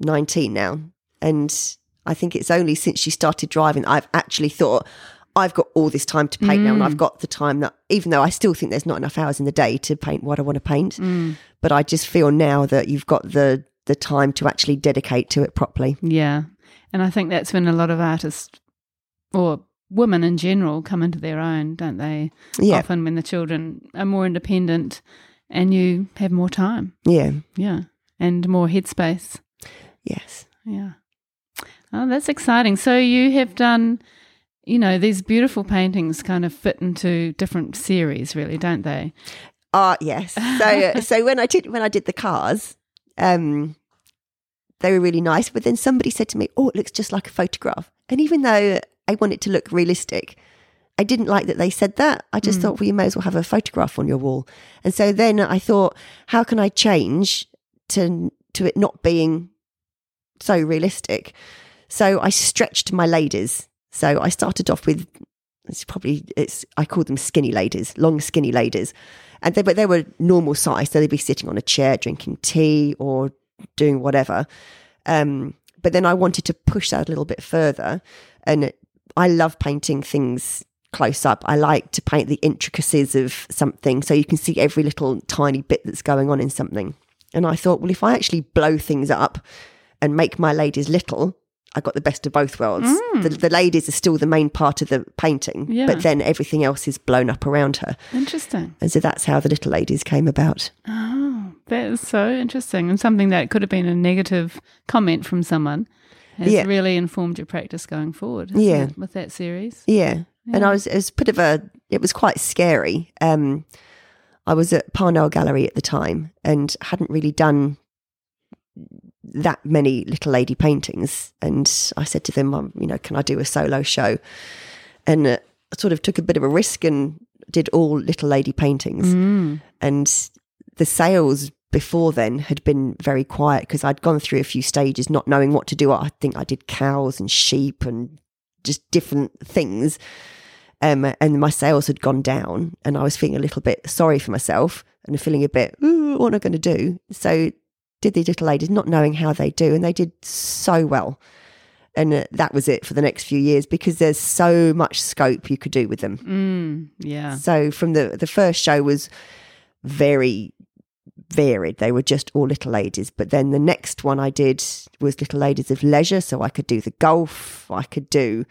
19 now. And I think it's only since she started driving I've actually thought I've got all this time to paint now and I've mm. got the time that even though I still think there's not enough hours in the day to paint what I want to paint mm. but I just feel now that you've got the the time to actually dedicate to it properly. Yeah. And I think that's when a lot of artists or women in general come into their own, don't they? yeah. Often when the children are more independent and you have more time. yeah Yeah. And more headspace. yes Yeah. Oh, that's exciting. So you have done, you know, these beautiful paintings kind of fit into different series, really, don't they? Ah, yes. So, so when I did when I did the cars, um, they were really nice. But then somebody said to me, "Oh, it looks just like a photograph." And even though I want it to look realistic, I didn't like that they said that. I just thought, well, you may as well have a photograph on your wall. And so then I thought, how can I change to to it not being so realistic? So I stretched my ladies. So I started off with it's probably it's I call them skinny ladies, long skinny ladies, and they but they were normal size, so they'd be sitting on a chair drinking tea or doing whatever. Um, but then I wanted to push that a little bit further, and I love painting things close up. I like to paint the intricacies of something, so you can see every little tiny bit that's going on in something. And I thought, well, if I actually blow things up and make my ladies little, I got the best of both worlds. Mm. The, the ladies are still the main part of the painting, Yeah. but then everything else is blown up around her. Interesting. And so that's how the little ladies came about. Oh, that is so interesting. And something that could have been a negative comment from someone has Yeah. really informed your practice going forward. Yeah. it, with that series. Yeah. And I was, it was a bit of a, it was quite scary. Um, I was at Parnell Gallery at the time and hadn't really done that many little lady paintings. And I said to them, you know, can I do a solo show? And uh, I sort of took a bit of a risk and did all little lady paintings. Mm. And the sales before then had been very quiet because I'd gone through a few stages not knowing what to do. I think I did cows and sheep and just different things. Um, and my sales had gone down, and I was feeling a little bit sorry for myself and feeling a bit, Ooh, what am I going to do? So, did the little ladies not knowing how they do, and they did so well. And uh, that was it for the next few years because there's so much scope you could do with them. Mm. Yeah. So from the the first show was very varied. They were just all little ladies. But then the next one I did was little ladies of leisure. So I could do the golf. I could do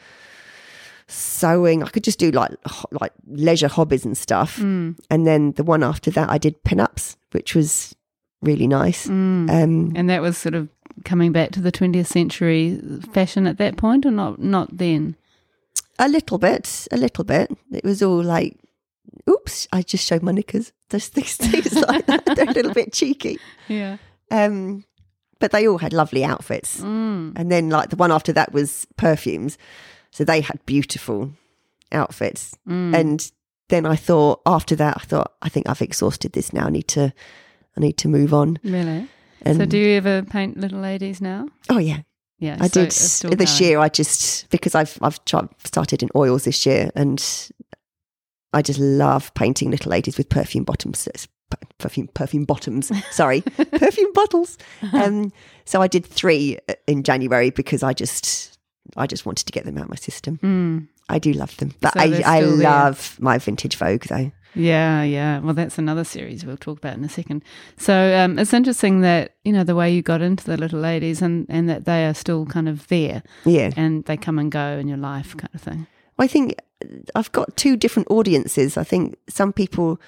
sewing. I could just do like like leisure hobbies and stuff. Mm. And then the one after that I did pin-ups, which was really nice. Mm. Um, And that was sort of coming back to the 20th century fashion at that point, or not? Not then. a little bit, a little bit. It was all like, oops, I just showed my knickers. There's these things like that. They're a little bit cheeky. Yeah. Um, but they all had lovely outfits. Mm. And then, like, the one after that was perfumes. So they had beautiful outfits. Mm. And then I thought, after that, I thought, I think I've exhausted this now. I need to, I need to move on. Really? And so, do you ever paint little ladies now? oh yeah, Yeah, I so did this going. year. I just because I've I've tried, started in oils this year, and I just love painting little ladies with perfume bottoms. Perfume, perfume bottoms. Sorry, perfume bottles. Um, so I did three in January because I just I just wanted to get them out of my system. Mm. I do love them, but So I, I still there. love my vintage Vogue though. Yeah, yeah. Well, that's another series we'll talk about in a second. So um, it's interesting that you know the way you got into the little ladies, and and that they are still kind of there, Yeah, and they come and go in your life, kind of thing. I think I've got two different audiences. I think some people,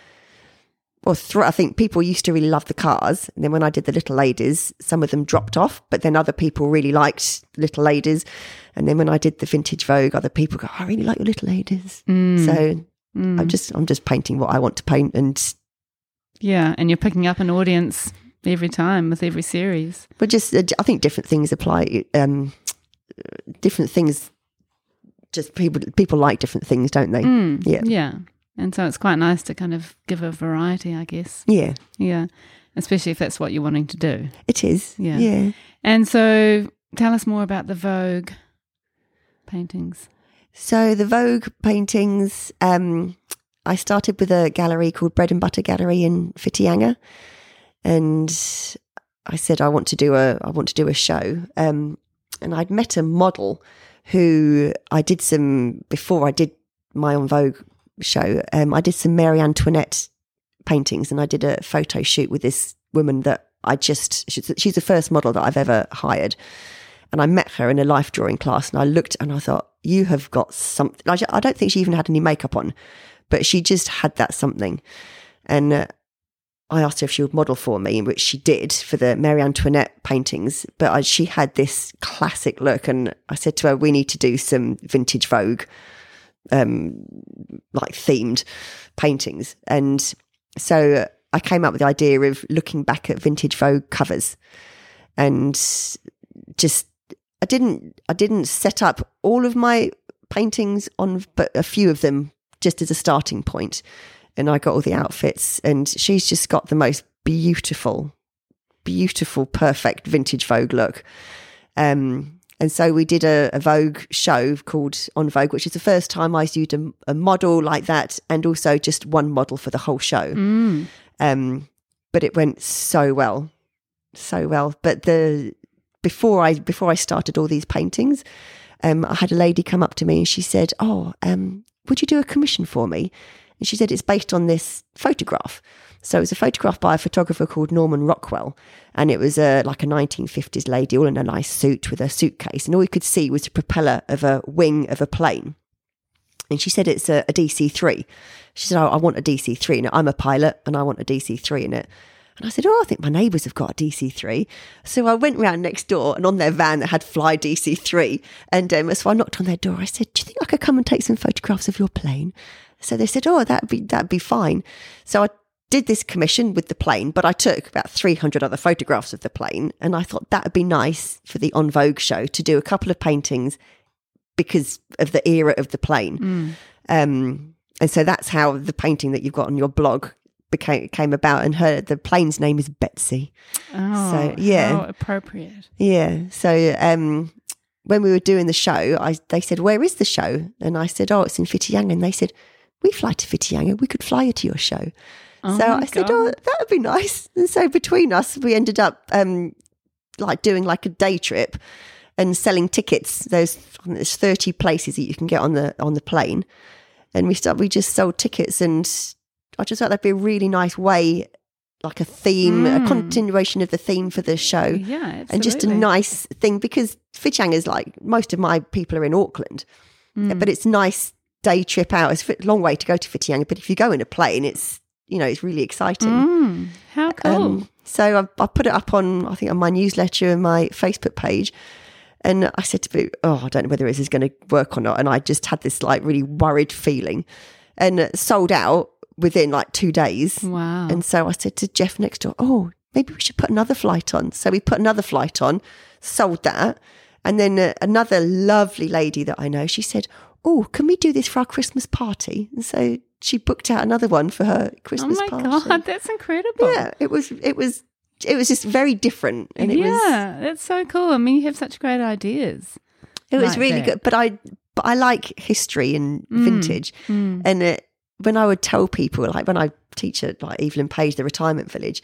or th- I think people used to really love the cars, and then when I did the little ladies, some of them dropped off. But then other people really liked little ladies, and then when I did the vintage Vogue, other people go, "I really like your little ladies." Mm. So Mm. I'm just I'm just painting what I want to paint, and yeah, and you're picking up an audience every time with every series. but just uh, I think different things apply. Um, different things, just people people like different things, don't they? Mm. Yeah. yeah. And so it's quite nice to kind of give a variety, I guess. Yeah, Yeah, especially if that's what you're wanting to do. it is. Yeah. yeah. And so tell us more about the Vogue paintings. So the Vogue paintings, um, I started with a gallery called Bread and Butter Gallery in Whitianga, and I said I want to do a I want to do a show. Um, and I'd met a model who I did some before I did my own Vogue show. Um, I did some Marie Antoinette paintings, and I did a photo shoot with this woman that I just she's the first model that I've ever hired. And I met her in a life drawing class, and I looked and I thought, "You have got something." I I don't think she even had any makeup on, but she just had that something. And uh, I asked her if she would model for me, which she did for the Marie Antoinette paintings. But I, she had this classic look, and I said to her, "We need to do some vintage Vogue, um, like themed paintings." And so I came up with the idea of looking back at vintage Vogue covers, and just I didn't I didn't set up all of my paintings on, but a few of them just as a starting point and I got all the outfits, and she's just got the most beautiful, beautiful, perfect vintage Vogue look. Um, and so we did a, a Vogue show called On Vogue, which is the first time I used a, a model like that, and also just one model for the whole show. Mm. Um, but it went so well, so well. But the before I before I started all these paintings, um, I had a lady come up to me and she said, "Oh, um, would you do a commission for me?" And she said it's based on this photograph. So it was a photograph by a photographer called Norman Rockwell, and it was a like a 1950s lady, all in a nice suit with a suitcase, and all you could see was the propeller of a wing of a plane. And she said it's a, a DC3. She said, oh, I want a DC3 in it. I'm a pilot and I want a DC3 in it. And I said, Oh, I think my neighbours have got a DC3. So I went round next door and on their van that had Fly DC3. And um, so I knocked on their door. I said, Do you think I could come and take some photographs of your plane? So they said, Oh, that'd be, that'd be fine. So I did this commission with the plane, but I took about 300 other photographs of the plane. And I thought that would be nice for the On Vogue show to do a couple of paintings because of the era of the plane. Um, and so that's how the painting that you've got on your blog became came about. And her the plane's name is Betsy. Oh, So, yeah. appropriate. Yeah. So um, when we were doing the show, I they said, "Where is the show?" And I said, "Oh, it's in Whitianga." And they said, "We fly to Whitianga. We could fly you to your show." Oh so I said, "Oh, that would be nice." And so between us, we ended up um, like doing like a day trip and selling tickets. There's there's 30 places that you can get on the on the plane, and we start we just sold tickets, and I just thought that'd be a really nice way, like a theme, a Mm. continuation of the theme for the show Yeah, absolutely. and just a nice thing because Whitianga is like most of my people are in Auckland, Mm. but it's nice day trip out. It's a long way to go to Whitianga, but if you go in a plane, it's you know it's really exciting. Mm, how cool. Um, so I, I put it up on I think on my newsletter and my Facebook page. And I said to Boo, oh, I don't know whether this is going to work or not. And I just had this like really worried feeling and uh, sold out within like two days. wow. And so I said to Jeff next door, oh, maybe we should put another flight on. So we put another flight on, sold that. And then uh, another lovely lady that I know, she said, oh, can we do this for our Christmas party? And so she booked out another one for her Christmas party. oh my party. god, that's incredible. Yeah, it was, it was, it was just very different. And it was, yeah, that's so cool. I mean, you have such great ideas. it was like really that. good. But I, but I like history and vintage. Mm. And uh, when I would tell people, like when I teach at like Evelyn Page, the retirement village,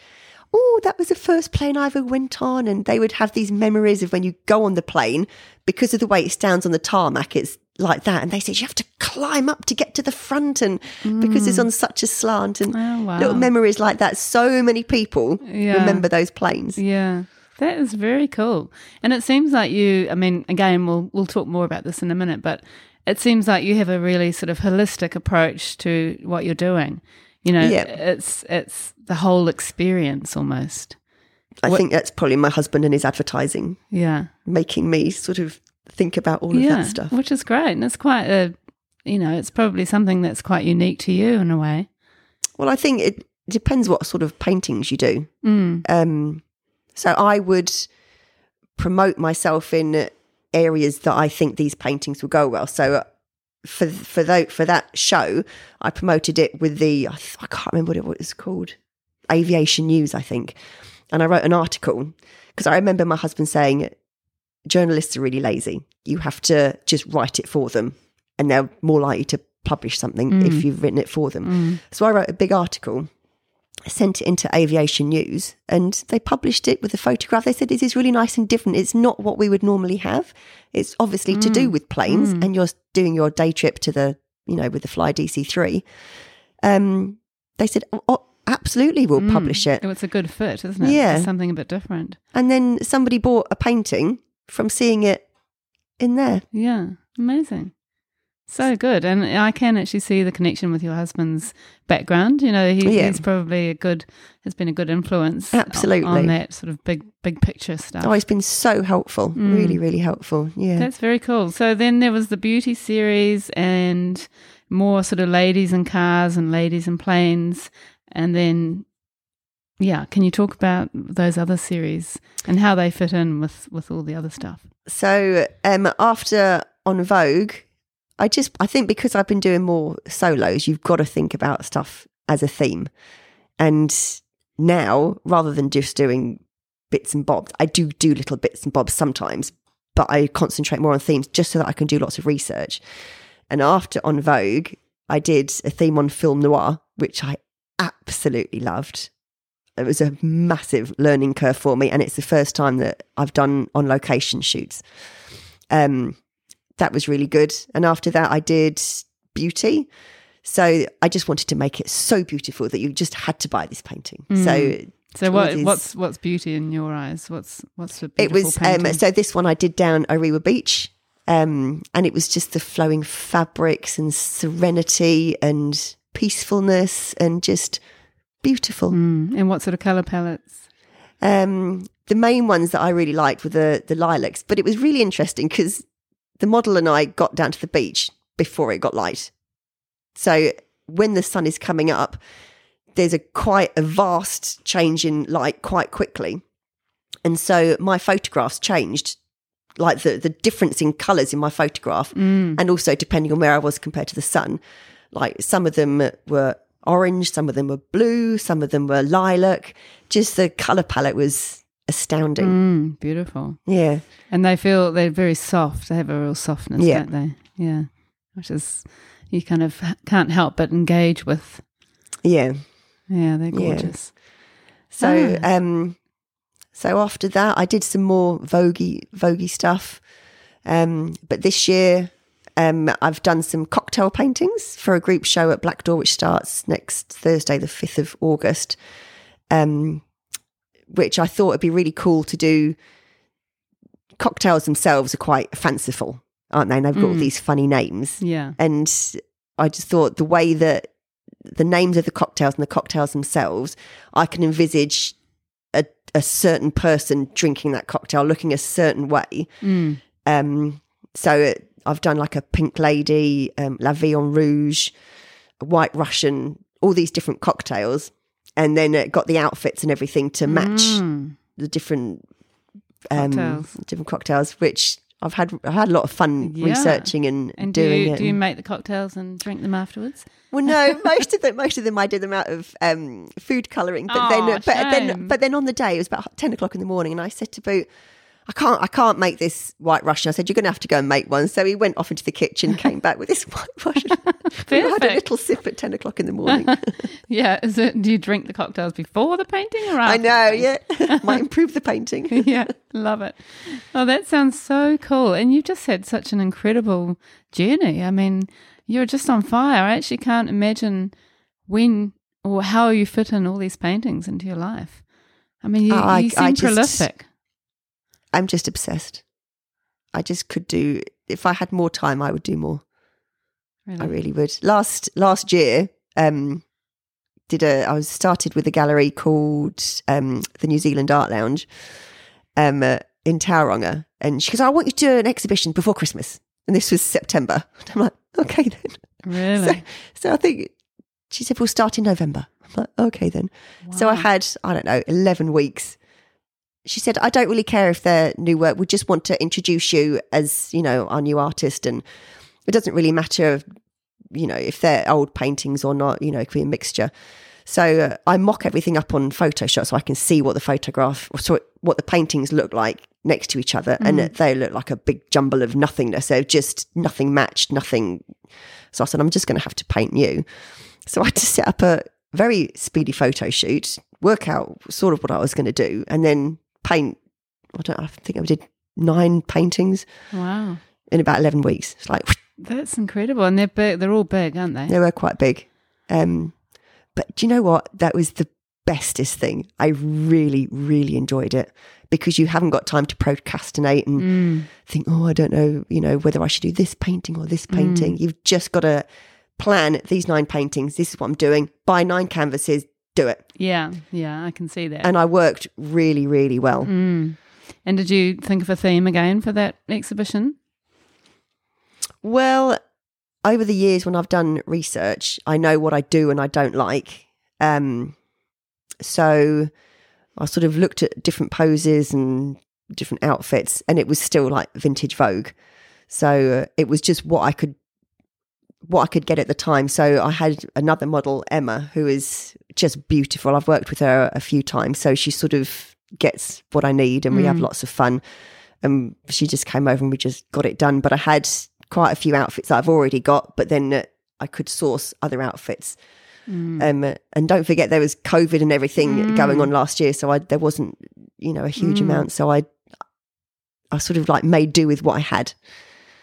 oh, that was the first plane I ever went on. And they would have these memories of when you go on the plane, because of the way it stands on the tarmac, it's like that. And they said, you have to climb up to get to the front. And because it's mm. on such a slant and Oh, wow. little memories like that. So many people Yeah. remember those planes. Yeah. That is very cool. And it seems like you I mean, again we'll we'll talk more about this in a minute, but it seems like you have a really sort of holistic approach to what you're doing. You know, Yeah. it's it's the whole experience almost. I think that's probably my husband and his advertising Yeah. making me sort of think about all of yeah. that stuff. Which is great. And it's quite a you know, it's probably something that's quite unique to you in a way. Well, I think it depends what sort of paintings you do. Mm. Um, so I would promote myself in areas that I think these paintings will go well. So uh, for for that for that show, I promoted it with the I, th- I can't remember what it was called, Aviation News, I think, and I wrote an article because I remember my husband saying journalists are really lazy. You have to just write it for them, and they're more likely to publish something if you've written it for them. So I wrote a big article sent it into aviation news and they published it with a photograph. They said this is really nice and different. It's not what we would normally have. It's obviously to do mm. with planes mm. and you're doing your day trip to the you know with the fly dc3 um they said oh, oh, absolutely we'll mm. publish it. It's a good fit, isn't it? Yeah. It's something a bit different. and then somebody bought a painting from seeing it in there. Yeah, amazing. So good. And I can actually see the connection with your husband's background. You know, he, Yeah. he's probably a good, has been a good influence. Absolutely. On that sort of big, big picture stuff. oh it's been so helpful really really helpful yeah That's very cool. So then there was the beauty series and more sort of ladies in cars and ladies in planes. And then, yeah, can you talk about those other series and how they fit in with, with all the other stuff? So um, after on Vogue, I just I think because I've been doing more solos, you've got to think about stuff as a theme. And now, rather than just doing bits and bobs, I do do little bits and bobs sometimes, but I concentrate more on themes just so that I can do lots of research. And after on Vogue, I did a theme on film noir, which I absolutely loved. It was a massive learning curve for me, and it's the first time that I've done on location shoots. Um, that was really good. And after that, I did beauty. So I just wanted to make it so beautiful that you just had to buy this painting. So So what, Towards- what's what's beauty in your eyes? What's what's the it beautiful was um, painting? so this one I did down Orewa Beach, um, and it was just the flowing fabrics and serenity and peacefulness and just beautiful. Mm, and what sort of color palettes? Um, the main ones that I really liked were the the lilacs, but it was really interesting because the model and I got down to the beach before it got light. So when the sun is coming up, there's a quite a vast change in light quite quickly, and so my photographs changed, like the the difference in colours in my photograph, mm. and also depending on where I was compared to the sun. Like some of them were orange, some of them were blue, some of them were lilac. Just the colour palette was astounding. Mm, beautiful. Yeah. And they feel they're very soft. They have a real softness, Yeah. don't they? Yeah. Which is you kind of can't help but engage with. Yeah. Yeah, they're Yeah. gorgeous. So Ah. um so after that I did some more voguey voguey stuff. Um but this year um I've done some cocktail paintings for a group show at Black Door which starts next Thursday the 5th of August. Um which I thought would be really cool to do cocktails themselves are quite fanciful, aren't they? And they've got all these funny names. Yeah. And I just thought the way that the names of the cocktails and the cocktails themselves, I can envisage a, a certain person drinking that cocktail, looking a certain way. Mm. Um, so I've done like a pink lady, um, La Vie en Rouge, white Russian, all these different cocktails, and then uh, got the outfits and everything to match Mm. the different um, Cocktails. different cocktails, which I've had I had a lot of fun Yeah. researching and, And do doing you, it. do you make the cocktails and drink them afterwards? well, no, most of them, most of them, I did them out of um, food colouring. But Aw, then, but shame. then, but then on the day, it was about ten o'clock in the morning, and I said to Boot, I can't, I can't make this white Russian. I said, you're going to have to go and make one. So he went off into the kitchen, came back with this white Russian. we had a little sip at 10 o'clock in the morning. Yeah. Is it? Do you drink the cocktails before the painting or after? I know, yeah. Might improve the painting. yeah, love it. Oh, that sounds so cool. And you've just had such an incredible journey. I mean, you're just on fire. I actually can't imagine when or how you fit in all these paintings into your life. I mean, you, Oh, I- you seem I just- prolific. I'm just obsessed. I just could do, if I had more time, I would do more. Really. I really would. Last last year, um, did a I was started with a gallery called um, the New Zealand Art Lounge, um, uh, in Tauranga, and she goes, "I want you to do an exhibition before Christmas," and this was September. And I'm like, "Okay then." Really? So I think she said we'll start in November. I'm like, "Okay then." So I had I don't know eleven weeks. She said, "I don't really care if they're new work. We just want to introduce you as you know our new artist, and it doesn't really matter, you know, if they're old paintings or not. You know, it could be a mixture." So uh, I mock everything up on Photoshop so I can see what the photograph so what the paintings look like next to each other, and they look like a big jumble of nothingness. So just nothing matched, nothing. So I said, I'm just going to have to paint you. So I had to set up a very speedy photo shoot, work out sort of what I was going to do, and then paint. I don't. I think I did nine paintings Wow. in about eleven weeks. It's like That's incredible. And they're big. They're all big, aren't they? they were quite big. Um, but do you know what? That was the bestest thing. I really, really enjoyed it because you haven't got time to procrastinate and Mm. think, oh, I don't know, you know, whether I should do this painting or this painting. You've just got to plan these nine paintings. This is what I'm doing. Buy nine canvases. Do it. Yeah. Yeah. I can see that. And I worked really, really well. Mm. And did you think of a theme again for that exhibition? Well, over the years when I've done research, I know what I do and I don't like. Um, so I sort of looked at different poses and different outfits, and it was still like vintage Vogue. So it was just what I could what I could get at the time. So I had another model, Emma, who is just beautiful. I've worked with her a few times, so she sort of gets what I need, and we have lots of fun. And she just came over and we just got it done. But I had quite a few outfits that I've already got, but then uh, I could source other outfits. Um, uh, and don't forget there was COVID and everything going on last year, so I there wasn't you know a huge amount. So I I sort of like made do with what I had,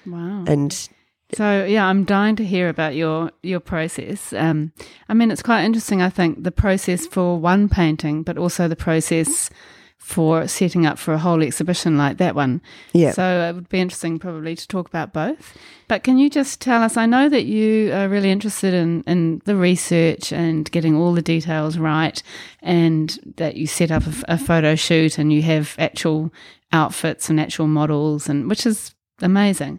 Wow. and So yeah, I'm dying to hear about your your process. Um, I mean, it's quite interesting. I think the process for one painting, but also the process for setting up for a whole exhibition like that one. Yeah. So it would be interesting, probably, to talk about both. But can you just tell us? I know that you are really interested in in the research and getting all the details right, and that you set up a, a photo shoot and you have actual outfits and actual models, and which is amazing.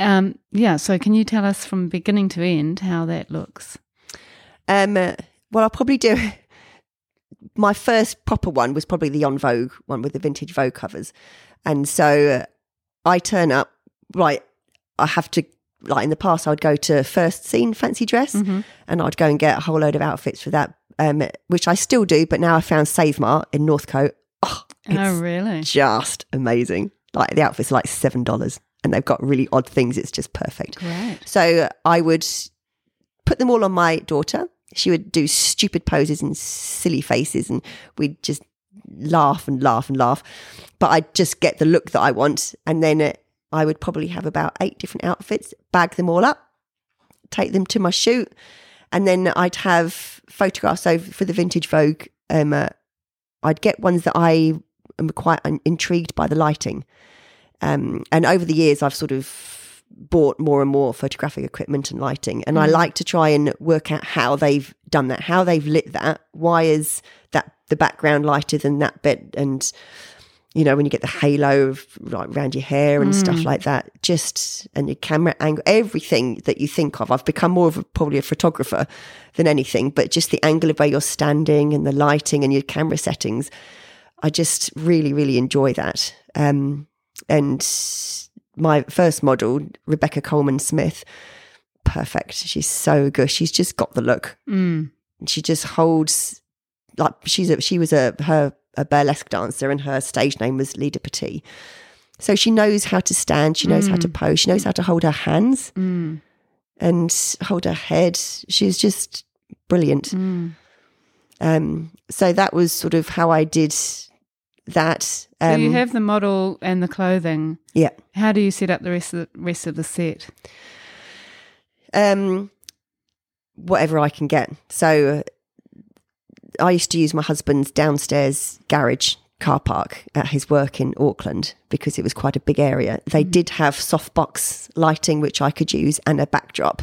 Um, yeah, so can you tell us from beginning to end how that looks? Um, uh, well, I'll probably do. My first proper one was probably the on Vogue one with the vintage Vogue covers, and so I turn up. Right, I have to. Like in the past, I would go to first scene fancy dress, and I'd go and get a whole load of outfits for that, um, which I still do. But now I found Save Mart in Northcote. Oh, it's oh, really? just amazing! Like the outfits are like seven dollars, and they've got really odd things. It's just perfect. Great. So I would put them all on my daughter. She would do stupid poses and silly faces, and we'd just laugh and laugh and laugh. But I'd just get the look that I want. And then uh, I would probably have about eight different outfits, bag them all up, take them to my shoot. And then I'd have photographs over for the Vintage Vogue. Um, uh, I'd get ones that I am quite intrigued by the lighting. Um, and over the years, I've sort of bought more and more photographic equipment and lighting. And I like to try and work out how they've done that, how they've lit that. Why is that the background lighter than that bit? And, you know, when you get the halo of like around your hair and stuff like that, just and your camera angle, everything that you think of. I've become more of a, probably a photographer than anything, but just the angle of where you're standing and the lighting and your camera settings. I just really, really enjoy that. Um, and my first model, Rebecca Coleman Smith, perfect. She's so good. She's just got the look. Mm. She just holds like she's a she was a her a burlesque dancer, and her stage name was Lida Petit. So she knows how to stand, she knows how to pose, she knows how to hold her hands Mm. and hold her head. She's just brilliant. Mm. Um, so that was sort of how I did that. So Um, you have the model and the clothing. yeah. How do you set up the rest of the rest of the set? Um, whatever I can get. So I used to use my husband's downstairs garage car park at his work in Auckland because it was quite a big area. They did have softbox lighting, which I could use, and a backdrop.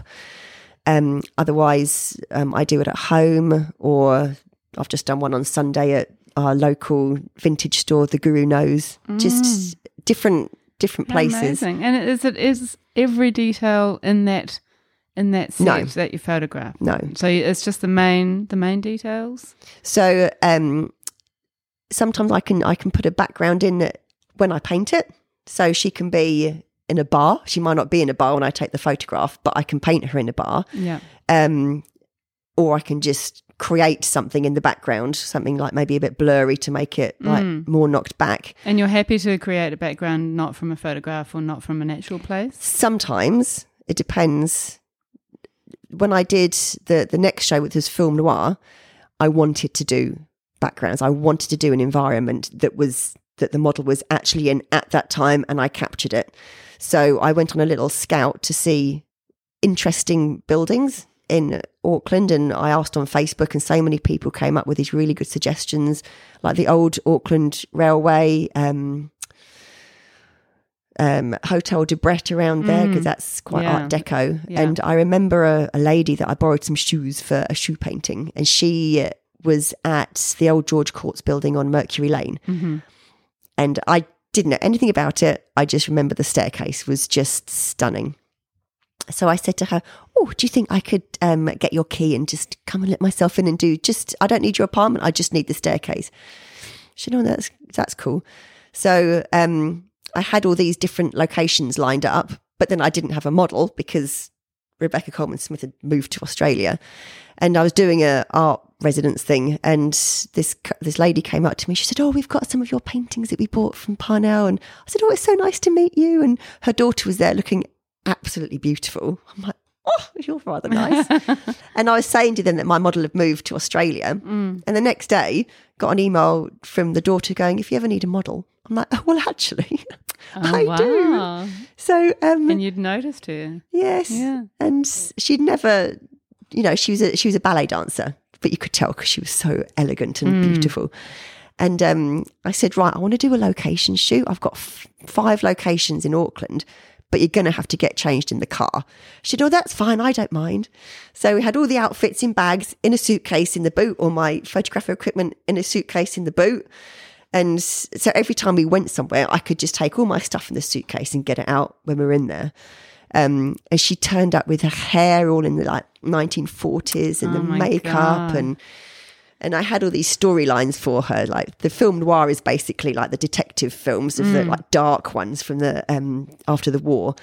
Um, otherwise, um, I do it at home, or I've just done one on Sunday at our local vintage store, the Guru Knows. Just different different places. Amazing. And is it is every detail in that in that set No. that you photograph? No, So it's just the main the main details. So um, sometimes I can I can put a background in it when I paint it. So she can be in a bar. She might not be in a bar when I take the photograph, but I can paint her in a bar. Yeah. Um, or I can just create something in the background, something like maybe a bit blurry to make it like mm. more knocked back. And you're happy to create a background not from a photograph or not from a natural place? Sometimes it depends. When I did the the next show, which was film noir, I wanted to do backgrounds. I wanted to do an environment that was that the model was actually in at that time, and I captured it. So I went on a little scout to see interesting buildings in Auckland, and I asked on Facebook, and so many people came up with these really good suggestions, like the old Auckland Railway. Um, um, Hotel de Brett around there because that's quite Yeah. Art Deco. Yeah. And I remember a, a lady that I borrowed some shoes for a shoe painting, and she was at the old George Courts building on Mercury Lane. Mm-hmm. And I didn't know anything about it. I just remember the staircase was just stunning. So I said to her, "Oh, do you think I could um, get your key and just come and let myself in and do just? I don't need your apartment. I just need the staircase." She said, "No, that's that's cool." So um, I had all these different locations lined up, but then I didn't have a model because Rebecca Coleman Smith had moved to Australia, and I was doing a art residence thing, and this this lady came up to me. She said, "Oh, we've got some of your paintings that we bought from Parnell," and I said, "Oh, it's so nice to meet you." And her daughter was there, looking absolutely beautiful. I'm like, "Oh, you're rather nice." and I was saying to them that my model had moved to Australia, and the next day got an email from the daughter going, "If you ever need a model." I'm like, oh, well, actually, I Oh, do. So, um, And you'd noticed her. Yes. Yeah. And she'd never, you know, she was a she was a ballet dancer, but you could tell because she was so elegant and beautiful. And um, I said, right, I want to do a location shoot. I've got f- five locations in Auckland, but you're going to have to get changed in the car. She said, oh, that's fine. I don't mind. So we had all the outfits in bags in a suitcase in the boot, or my photographic equipment in a suitcase in the boot. And so every time we went somewhere, I could just take all my stuff in the suitcase and get it out when we were in there. Um, and she turned up with her hair all in the like 1940s and Oh the makeup God. and and I had all these storylines for her. Like the film noir is basically like the detective films of the Mm. like dark ones from the um after the war.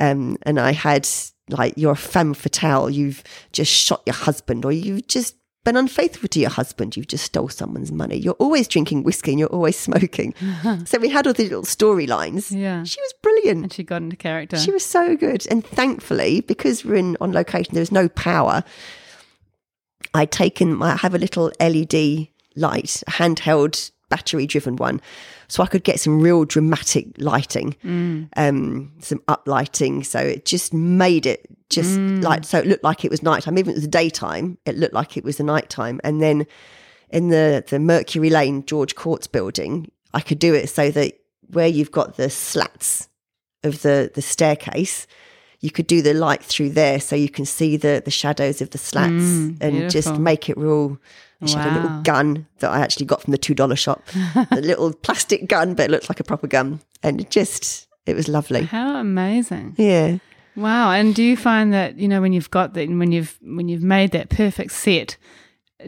Um, and I had like you're a femme fatale. You've just shot your husband, or you've just been unfaithful to your husband. You've just stole someone's money. You're always drinking whiskey and you're always smoking. so we had all these little storylines. Yeah. She was brilliant. And she got into character. She was so good. And thankfully, because we're in on location, there was no power. I'd taken I have a little LED light, a handheld battery driven one. So I could get some real dramatic lighting, um, some uplighting. So it just made it just like so it looked like it was nighttime. Even if it was daytime, it looked like it was the nighttime. And then in the the Mercury Lane George Courts building, I could do it so that where you've got the slats of the the staircase, you could do the light through there, so you can see the the shadows of the slats mm, and just make it real. She had a little gun that I actually got from the two dollar shop, a little plastic gun, but it looked like a proper gun, and it just it was lovely. How amazing. Yeah. Wow. And do you find that, you know, when you've got that when you've when you've made that perfect set,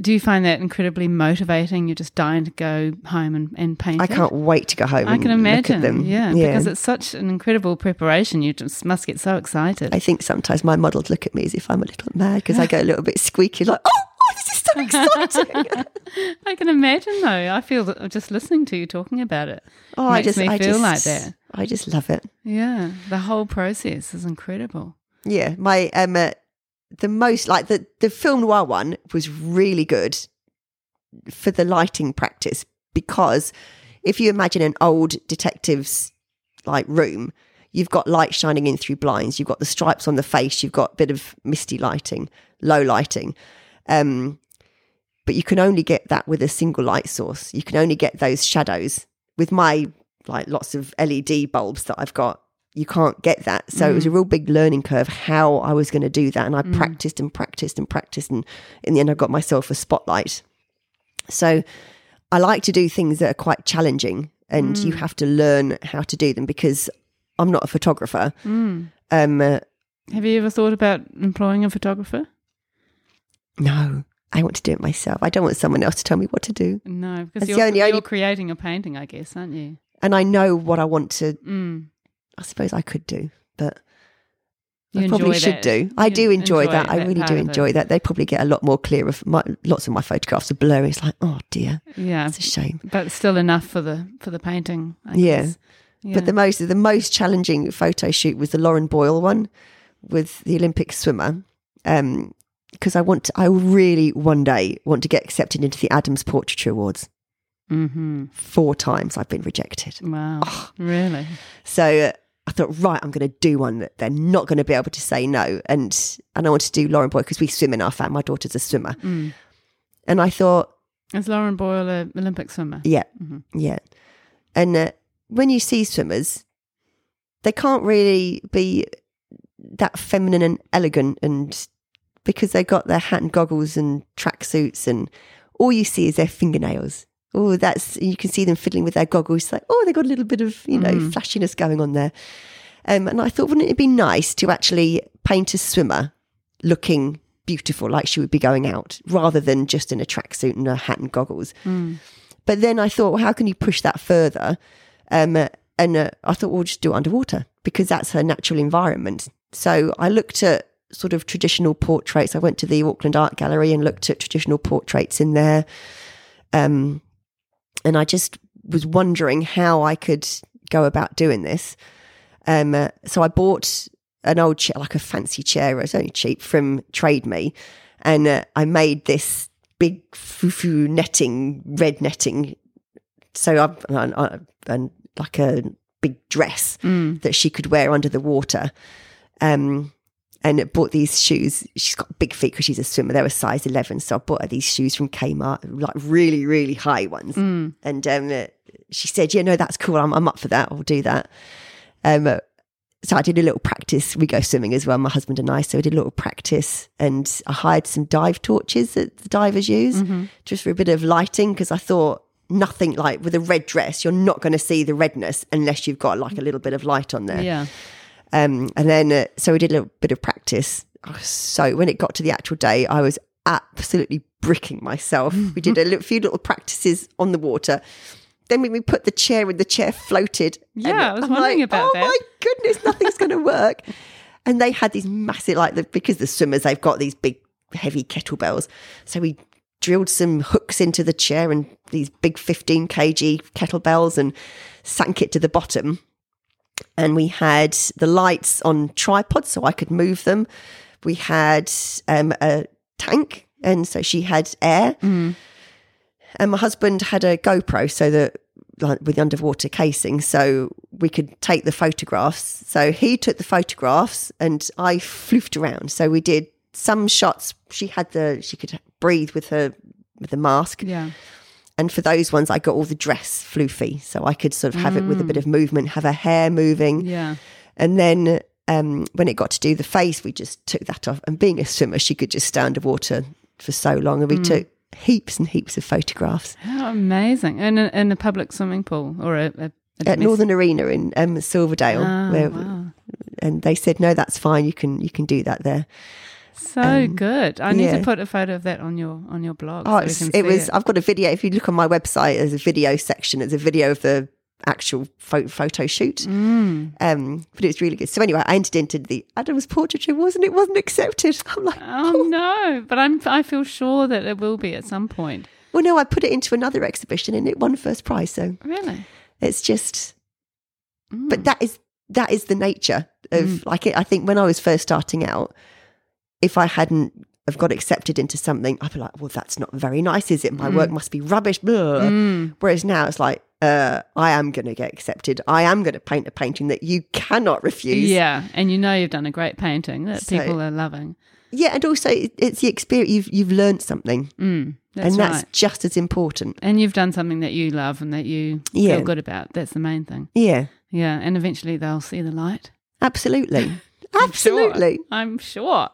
do you find that incredibly motivating? You're just dying to go home and, and paint I it? can't wait to go home. I and can Look imagine. at them. Yeah, because it's such an incredible preparation. You just must get so excited. I think sometimes my models look at me as if I'm a little mad because I go a little bit squeaky, like, oh, oh, this is so exciting. I can imagine though. I feel just listening to you talking about it Oh, I just, I feel just, like that. I just love it. Yeah, the whole process is incredible. Yeah, my um, uh, the most like the the film noir one was really good for the lighting practice because if you imagine an old detective's like room, you've got light shining in through blinds, you've got the stripes on the face, you've got a bit of misty lighting, low lighting. Um, but you can only get that with a single light source. You can only get those shadows with my like lots of LED bulbs that I've got. You can't get that. So it was a real big learning curve how I was going to do that. And I practiced and practiced and practiced. And in the end, I got myself a spotlight. So I like to do things that are quite challenging and you have to learn how to do them because I'm not a photographer. Um, uh, Have you ever thought about employing a photographer? no, I want to do it myself. I don't want someone else to tell me what to do. No, because That's you're, only- you're only- creating a painting, I guess, aren't you? And I know what I want to, Mm. I suppose I could do, but You I probably enjoy should that. do. I You do enjoy, that. I really do enjoy that. They probably get a lot more clear of my, lots of my photographs are blurry. It's like, oh dear, Yeah, it's a shame. but still enough for the for the painting. I Yeah. yeah. But the most the most challenging photo shoot was the Lauren Boyle one with the Olympic swimmer. Um, because I want to, I really one day want to get accepted into the Adams Portraiture Awards. hmm Four times I've been rejected. Wow, Oh. really? So uh, I thought, right, I'm going to do one that they're not going to be able to say no. And and I wanted to do Lauren Boyle because we swim in our family. My daughter's a swimmer, Mm. and I thought, Is Lauren Boyle an Olympic swimmer? yeah, Mhm. yeah. And uh, when you see swimmers, they can't really be that feminine and elegant, and because they've got their hat and goggles and tracksuits, and all you see is their fingernails. Oh, that's you can see them fiddling with their goggles. Like, oh, they've got a little bit of you know Mm. flashiness going on there. Um, and I thought, wouldn't it be nice to actually paint a swimmer looking beautiful, like she would be going out, rather than just in a tracksuit and a hat and goggles? Mm. But then I thought, well, how can you push that further? Um, and uh, I thought, well, we'll just do it underwater because that's her natural environment. So I looked at sort of traditional portraits. I went to the Auckland Art Gallery and looked at traditional portraits in there. Um, and I just was wondering how I could go about doing this. Um, uh, so I bought an old chair, like a fancy chair. It was only cheap from Trade Me, and uh, I made this big fufu netting, red netting. So I've and, and, and like a big dress Mm. that she could wear under the water. Um, and bought these shoes. She's got big feet because she's a swimmer. They were size 11. So I bought her these shoes from Kmart, like really, really high ones. Mm. And um, she said, Yeah, no, that's cool. I'm, I'm up for that. I'll do that. Um, so I did a little practice. We go swimming as well, my husband and I. So we did a little practice and I hired some dive torches that the divers use Mm-hmm. just for a bit of lighting because I thought nothing like with a red dress, you're not going to see the redness unless you've got like a little bit of light on there. Yeah. Um, and then, uh, so we did a little bit of practice. So when it got to the actual day, I was absolutely bricking myself. we did a little, few little practices on the water. Then when we put the chair in, the chair floated. Yeah, I was I'm wondering like, about oh that." my goodness, nothing's going to work. And they had these massive, like the because the swimmers, they've got these big, heavy kettlebells. So we drilled some hooks into the chair and these big 15 kg kettlebells and sank it to the bottom and we had the lights on tripods so I could move them. We had um, a tank, and so she had air. Mm. And my husband had a GoPro, so that like, with the underwater casing, so we could take the photographs. So he took the photographs, and I floofed around. So we did some shots. She had the she could breathe with her with the mask, Yeah. And for those ones, I got all the dress floofy, so I could sort of have it with a bit of movement, have her hair moving. Yeah. And then um, when it got to do the face, we just took that off. And being a swimmer, she could just stay underwater for so long. And we took heaps and heaps of photographs How amazing! In a, in a public swimming pool or a, a, at Northern Arena in um, Silverdale. Ah, where, wow. And they said, no, that's fine. You can you can do that there. So good. I need um, yeah. to put a photo of that on your on your blog. Oh, so it was. I've got a video. If you look on my website, there's a video section. It's a video of the actual photo, photo shoot. Mm. Um, but it was really good. So anyway, I entered into the Adams portraiture, wasn't it? Wasn't accepted. I'm like, Oh no! But I'm I feel sure that it will be at some point. well, no, I put it into another exhibition and it won first prize. So Really? it's just, Mm. but that is that is the nature of like it. I think when I was first starting out, if I hadn't have got accepted into something, I'd be like, well, that's not very nice, is it? My work must be rubbish. Mm. Whereas now it's like, uh, I am going to get accepted. I am going to paint a painting that you cannot refuse. Yeah, and you know you've done a great painting that So- people are loving. Yeah, and also it's the experience. You've you've learned something, Mm, that's and that's right. just as important. And you've done something that you love and that you Yeah. feel good about. That's the main thing. Yeah, Yeah, and eventually they'll see the light. absolutely, Sure. absolutely. I'm sure.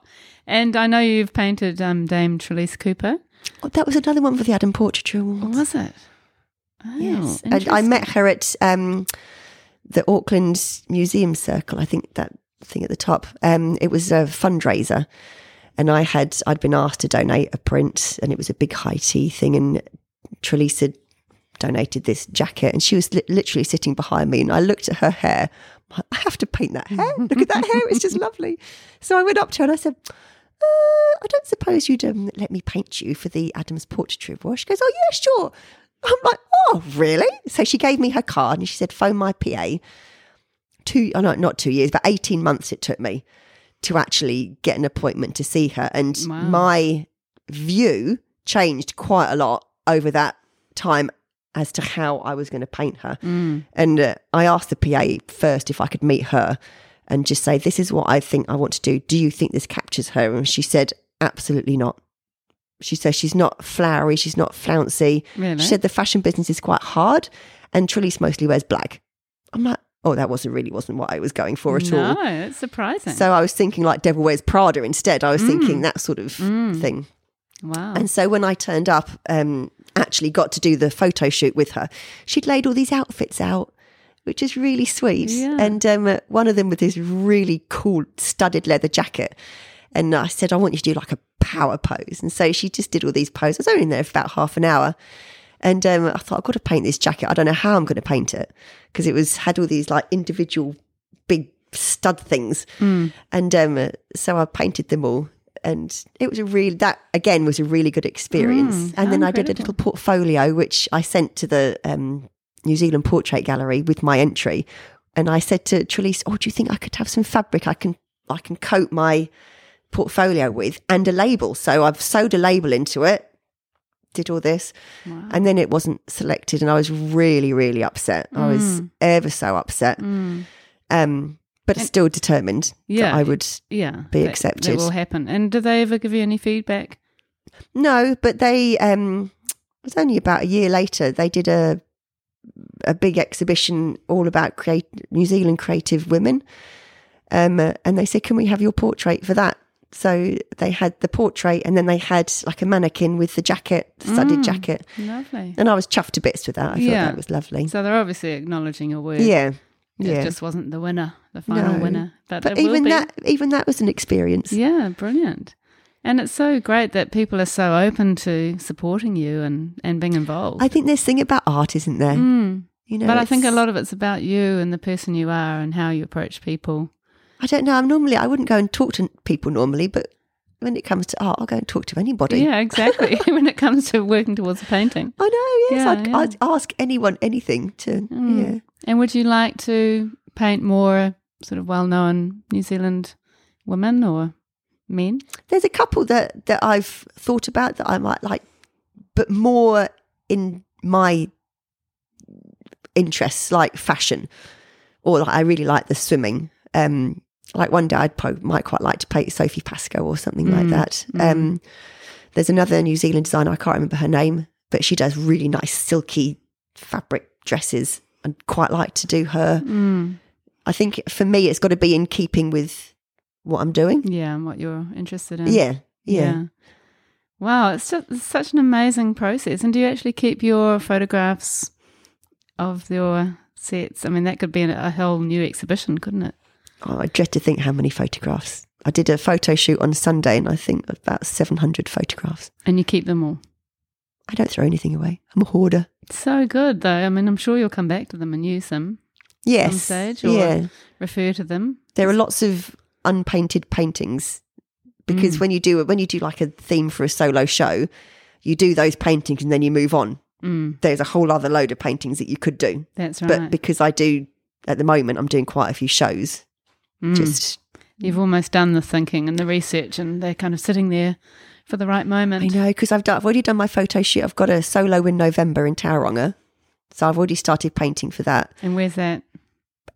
And I know you've painted um, Dame Trelise Cooper. Oh, that was another one for the Adam Portraiture Award. Was it? Oh, Yes, and I met her at um, the Auckland Museum Circle. I think that thing at the top. Um, it was a fundraiser, and I had I'd been asked to donate a print, and it was a big high tea thing. And Trelise had donated this jacket, and she was li- literally sitting behind me, and I looked at her hair. I have to paint that hair. Look at that hair; it's just lovely. So I went up to her and I said. Uh, I don't suppose you'd um, let me paint you for the Adams Portraiture Award. She goes, Oh, yeah, sure. I'm like, Oh, really? So she gave me her card and she said, Phone my PA. Two, oh, no, not two years, but 18 months it took me to actually get an appointment to see her. And Wow. my view changed quite a lot over that time as to how I was going to paint her. Mm. And uh, I asked the PA first if I could meet her and just say, This is what I think I want to do. Do you think this captures her? And she said, Absolutely not. She says she's not flowery, she's not flouncy. Really? She said the fashion business is quite hard and Trelise mostly wears black. I'm like, Oh, that wasn't really wasn't what I was going for at no, all. No, it's surprising. So I was thinking like Devil Wears Prada instead. I was Mm. thinking that sort of thing. wow. And so when I turned up, um, actually got to do the photo shoot with her, she'd laid all these outfits out, which is really sweet. Yeah. And um, one of them with this really cool studded leather jacket. And I said, I want you to do like a power pose. And so she just did all these poses. I was only in there for about half an hour. And um, I thought, I've got to paint this jacket. I don't know how I'm going to paint it because it was had all these like individual big stud things. And um, so I painted them all. And it was a really, that again was a really good experience. Mm, and then how I did a little portfolio, which I sent to the um, New Zealand Portrait Gallery with my entry. And I said to Trelise, "Oh, do you think I could have some fabric I can I can coat my portfolio with and a label?" So I've sewed a label into it, did all this, Wow. and then it wasn't selected, and I was really really upset. I was Mm. ever so upset, Mm. um, but still determined Yeah. that I would. Yeah. be that- accepted. That will happen. And did they ever give you any feedback? No, but they um it was only about a year later they did a a big exhibition all about create New Zealand creative women. Um and they said can we have your portrait for that? So they had the portrait and then they had like a mannequin with the jacket, the studded Mm. jacket. Lovely. And I was chuffed to bits with that. I thought Yeah. that was lovely. So they're obviously acknowledging your work. Yeah. It Yeah. just wasn't the winner, the final No. winner. But, but even that even that was an experience. Yeah, brilliant. And it's so great that people are so open to supporting you and, and being involved. I think there's thing about art, isn't there? Mm. You know, But I think a lot of it's about you and the person you are and how you approach people. I don't know. I'm normally I wouldn't go and talk to people normally, but when it comes to art, I'll go and talk to anybody. Yeah, exactly. when it comes to working towards a painting. I know. Yes, Yeah, I'd, yeah. I'd ask anyone anything to. Mm. Yeah, And would you like to paint more sort of well known New Zealand women or men? there's a couple that that I've thought about that I might like, but more in my interests, like fashion, or like I really like the swimming. Um, like one day I'd po- might quite like to paint Sophie Pascoe or something like Mm, that. Um, there's another New Zealand designer I can't remember her name, but she does really nice silky fabric dresses. I'd quite like to do her. Mm. I think for me, it's got to be in keeping with what I'm doing. Yeah, and what you're interested in. Yeah, yeah. Wow, it's, just, it's such an amazing process. And do you actually keep your photographs of your sets? I mean, that could be a, whole new exhibition, couldn't it? Oh, I dread to think how many photographs. I did a photo shoot on Sunday, and I think about 700 photographs. And you keep them all. I don't throw anything away. I'm a hoarder. So good, though. I mean, I'm sure you'll come back to them and use them Yes. stage or yeah. refer to them. There are lots of unpainted paintings because Mm. when you do when you do like a theme for a solo show, you do those paintings and then you move on. Mm, There's a whole other load of paintings that you could do. that's right. But because I do at the moment I'm doing quite a few shows. Mm. Just You've almost done the thinking and the research, and they're kind of sitting there for the right moment. I know because I've done I've already done my photo shoot. I've got a solo in November in Tauranga. So I've already started painting for that. And where's that?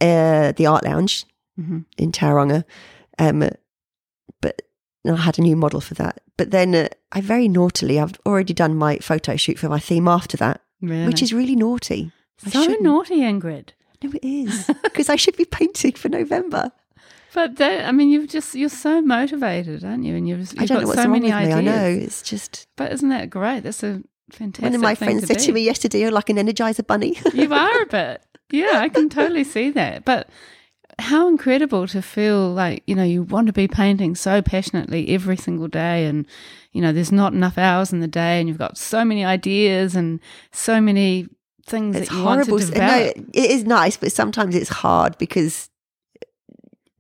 Uh, the art lounge hmm in Tauranga. Um, but I had a new model for that. But then uh, I very naughtily, I've already done my photo shoot for my theme after that, Really? which is really naughty. So naughty, Ingrid. No, it is because I should be painting for November. But that, I mean, you've just you're so motivated, aren't you? And you've, you've got know what's so wrong many with ideas. me. I know it's just But isn't that great? That's a fantastic. one of my friends to said be. to me yesterday, "You're like an Energizer bunny." you are a bit. Yeah, I can totally see that. But how incredible to feel like, you know, you want to be painting so passionately every single day and, you know, there's not enough hours in the day and you've got so many ideas and so many things it's that you horrible. want to No, develop. it is nice, but sometimes it's hard because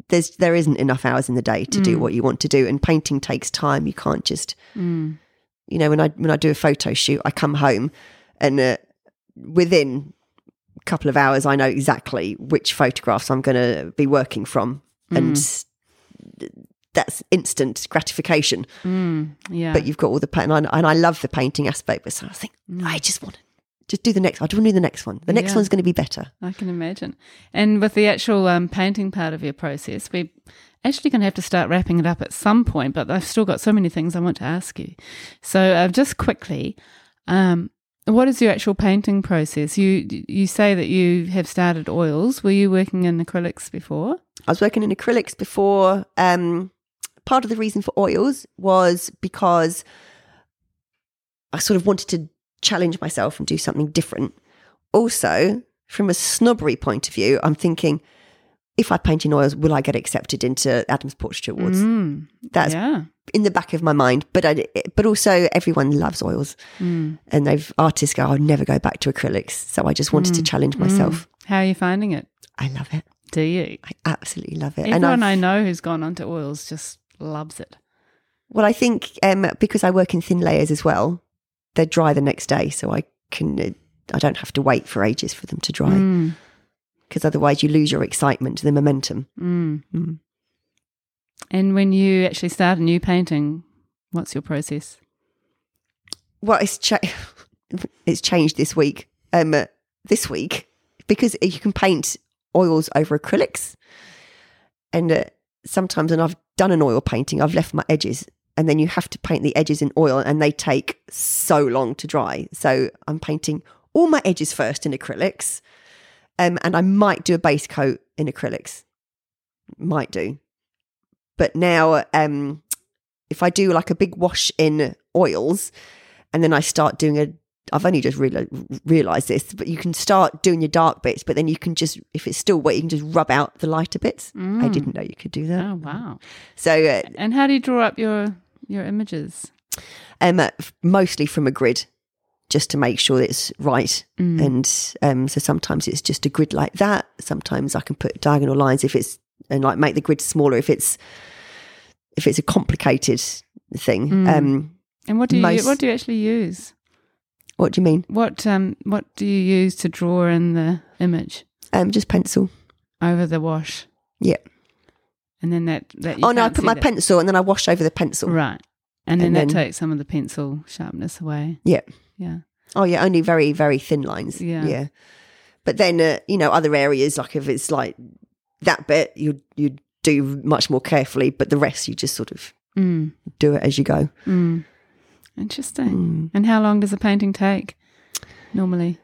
there's there isn't enough hours in the day to do Mm. what you want to do, and painting takes time. You can't just Mm. you know when I when I do a photo shoot, I come home and uh, within couple of hours, I know exactly which photographs I'm going to be working from, and that's instant gratification. Mm. Yeah. But you've got all the paint, and I, and I love the painting aspect. But so I think I just want to just do the next. I want to do the next one. The next Yeah. one's going to be better. I can imagine. And with the actual um, painting part of your process, we actually going to have to start wrapping it up at some point, but I've still got so many things I want to ask you. So, uh, just quickly, um, what is your actual painting process? You you say that you have started oils. Were you working in acrylics before? I was working in acrylics before. Um, part of the reason for oils was because I sort of wanted to challenge myself and do something different. Also, from a snobbery point of view, I'm thinking, if I paint in oils, will I get accepted into Adams Portraiture Awards? Mm, That's yeah. in the back of my mind. But I, but also everyone loves oils, Mm. and they've artists go, I'll never go back to acrylics. So I just wanted to challenge myself. How are you finding it? I love it. Do you? I absolutely love it. Everyone I've- I know who's gone onto oils just loves it. Well, I think um, because I work in thin layers as well, they're dry the next day, so I can uh, I don't have to wait for ages for them to dry. Because otherwise, you lose your excitement, the momentum. mm. Mm. And when you actually start a new painting, what's your process? Well, it's cha- it's changed this week. Um, uh, this week because you can paint oils over acrylics, and uh, sometimes when I've done an oil painting, I've left my edges. And then you have to paint the edges in oil, and they take so long to dry. So I'm painting all my edges first in acrylics, um, and I might do a base coat in acrylics. Might do, but now um, if I do like a big wash in oils, and then I start doing a. I've only just real, realized this, but you can start doing your dark bits, but then you can just, if it's still wet, you can just rub out the lighter bits. I Mm. didn't know you could do that. Oh wow! So, uh, And how do you draw up your your images? um, uh, mostly from a grid, just to make sure it's right. Mm. And um, so sometimes it's just a grid like that. Sometimes I can put diagonal lines if it's and like make the grid smaller if it's if it's a complicated thing. Mm. Um, And what do you most- what do you actually use? what do you mean? What um what do you use to draw in the image Um, just pencil. over the wash? Yeah. And then that that you oh no, I put my that- pencil and then I wash over the pencil. right, and then And that then- takes some of the pencil sharpness away. Yeah. Yeah. Oh yeah, only very very thin lines. Yeah. yeah. But then uh, you know other areas like if it's like that bit you you do much more carefully, but the rest you just sort of Mm. do it as you go. Mm. Interesting. Mm. And how long does a painting take normally?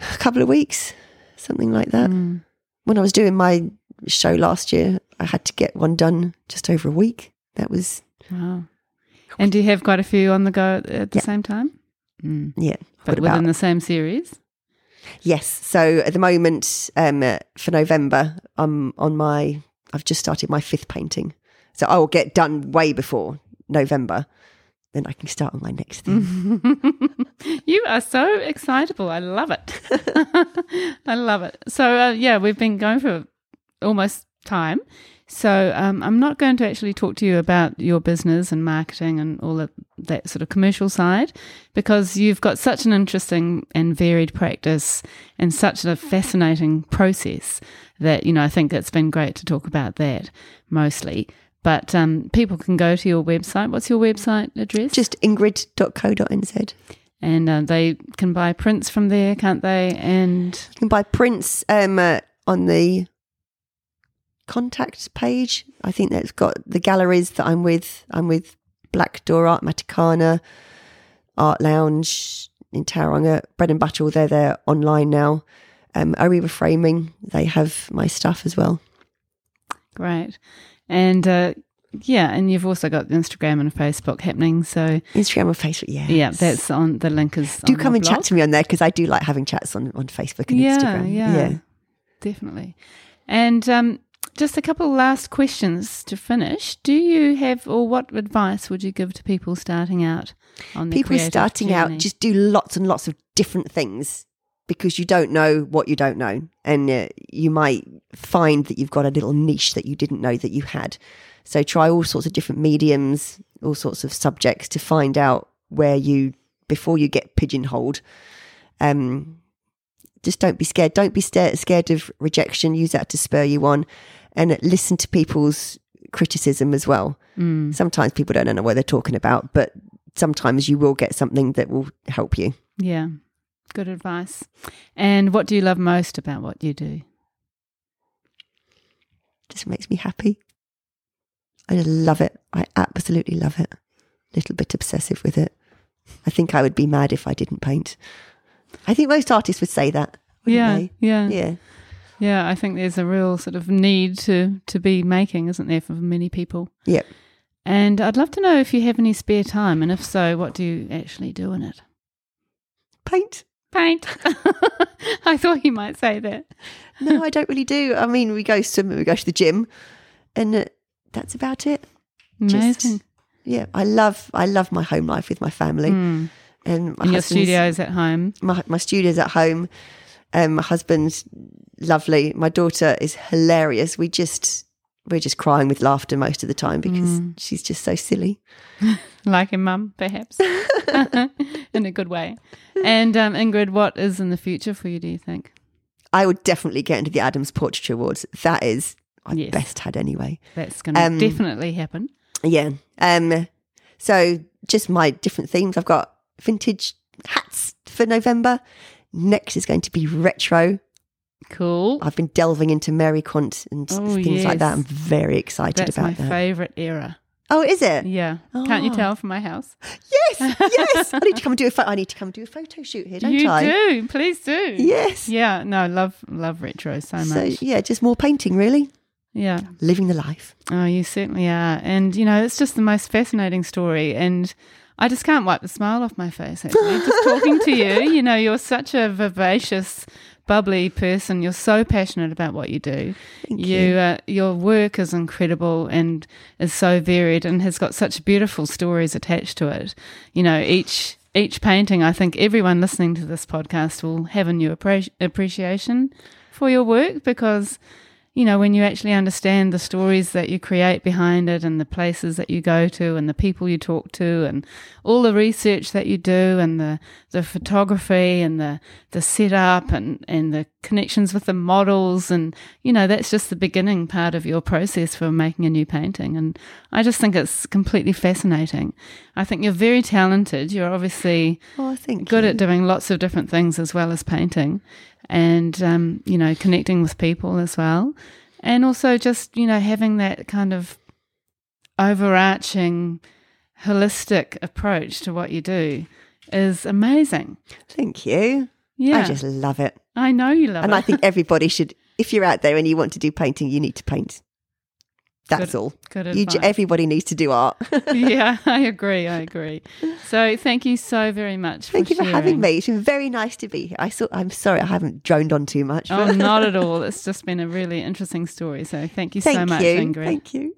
A couple of weeks, something like that. Mm. When I was doing my show last year, I had to get one done just over a week. That was Wow. And do you have quite a few on the go at the Yeah. same time? Mm. yeah. But within about- the same series? Yes. So at the moment, um, uh, for November, I'm on my. I've just started my fifth painting, so I will get done way before November. Then I can start on my next thing. You are so excitable. I love it. I love it. So, uh, yeah, we've been going for almost time. So, um, I'm not going to actually talk to you about your business and marketing and all of that sort of commercial side because you've got such an interesting and varied practice and such a fascinating process that, you know, I think it's been great to talk about that mostly. But um, people can go to your website. What's your website address? Just ingrid.co.nz. and uh, they can buy prints from there, can't they? And You can buy prints um, uh, on the contact page. I think that's got the galleries that I'm with. I'm with Black Door Art, Matakana, Art Lounge in Tauranga, Bread and Butter. They're there online now. Um, Ariba Framing, they have my stuff as well. great. And uh, yeah, and you've also got Instagram and Facebook happening. So Instagram and Facebook, yeah. yeah, that's on the link is Do come and chat to me on there because I do like having chats on, on Facebook and Yeah, Instagram. yeah. Definitely. And um, just a couple last questions to finish. Do you have, or what advice would you give to people starting out on people starting journey? out just do lots and lots of different things because you don't know what you don't know. And uh, you might find that you've got a little niche that you didn't know that you had. So try all sorts of different mediums all sorts of subjects to find out where you before you get pigeonholed. Um just don't be scared. Don't be scared of rejection. Use that to spur you on and listen to people's criticism as well Mm, sometimes people don't know what they're talking about, but sometimes you will get something that will help you. yeah, good advice. And what do you love most about what you do? Just makes me happy. I love it. I absolutely love it. A Little bit obsessive with it. I think I would be mad if I didn't paint. I think most artists would say that. Yeah, they? yeah, yeah, Yeah. I think there's a real sort of need to to be making, isn't there, for many people? Yep. And I'd love to know if you have any spare time, and if so, what do you actually do in it? Paint. Paint. I thought you might say that. No, I don't really do. I mean, we go swimming, we go to the gym, and uh, that's about it. Amazing. Just- Yeah, I love I love my home life with my family Mm. and my And your studio's at home. my my studio's at home. Um, my husband's lovely. My daughter is hilarious. We just we're just crying with laughter most of the time because Mm. she's just so silly. like a mum, perhaps, in a good way. And um, Ingrid, what is in the future for you? Do you think? I would definitely get into the Adams Portraiture Awards. That is my Yes. best had anyway. That's going to Um, definitely happen. Yeah. Um. So just my different themes. I've got vintage hats for November. Next is going to be retro. Cool. I've been delving into Mary Quant and Oh, things like that. I'm very excited about it. That's my about that. favourite era. Oh, is it? Yeah. Can't you Oh. tell from my house? Yes, yes. I need to come and do a. Pho- I need to come and do a photo shoot here, don't you I? do. Please do. Yes. Yeah. No, love love retro so So much. yeah, just more painting, really. yeah. Living the life. Oh, you certainly are. And, you know, it's just the most fascinating story. And I just can't wipe the smile off my face, actually. just talking to you, you know, you're such a vivacious, bubbly person. You're so passionate about what you do. Thank you, you. Uh, your work is incredible and is so varied and has got such beautiful stories attached to it. You know, each each painting, I think everyone listening to this podcast will have a new appre- appreciation for your work because you know, when you actually understand the stories that you create behind it and the places that you go to and the people you talk to and all the research that you do and the, the photography and the, the setup and, and the connections with the models and, you know, that's just the beginning part of your process for making a new painting. And I just think it's completely fascinating. I think you're very talented. You're obviously Oh, good you. at doing lots of different things as well as painting and um, you know connecting with people as well and also just you know having that kind of overarching holistic approach to what you do is amazing Thank you. yeah I just love it, I know you love and it And I think everybody should. If you're out there and you want to do painting, you need to paint. That's Good all. good advice. j- everybody needs to do art. yeah i agree i agree so thank you so very much Thank for you for having me. It's been very nice to be here. I saw. I'm sorry I haven't droned on too much. oh not at all it's just been a really interesting story so thank you so much you. ingrid Thank you.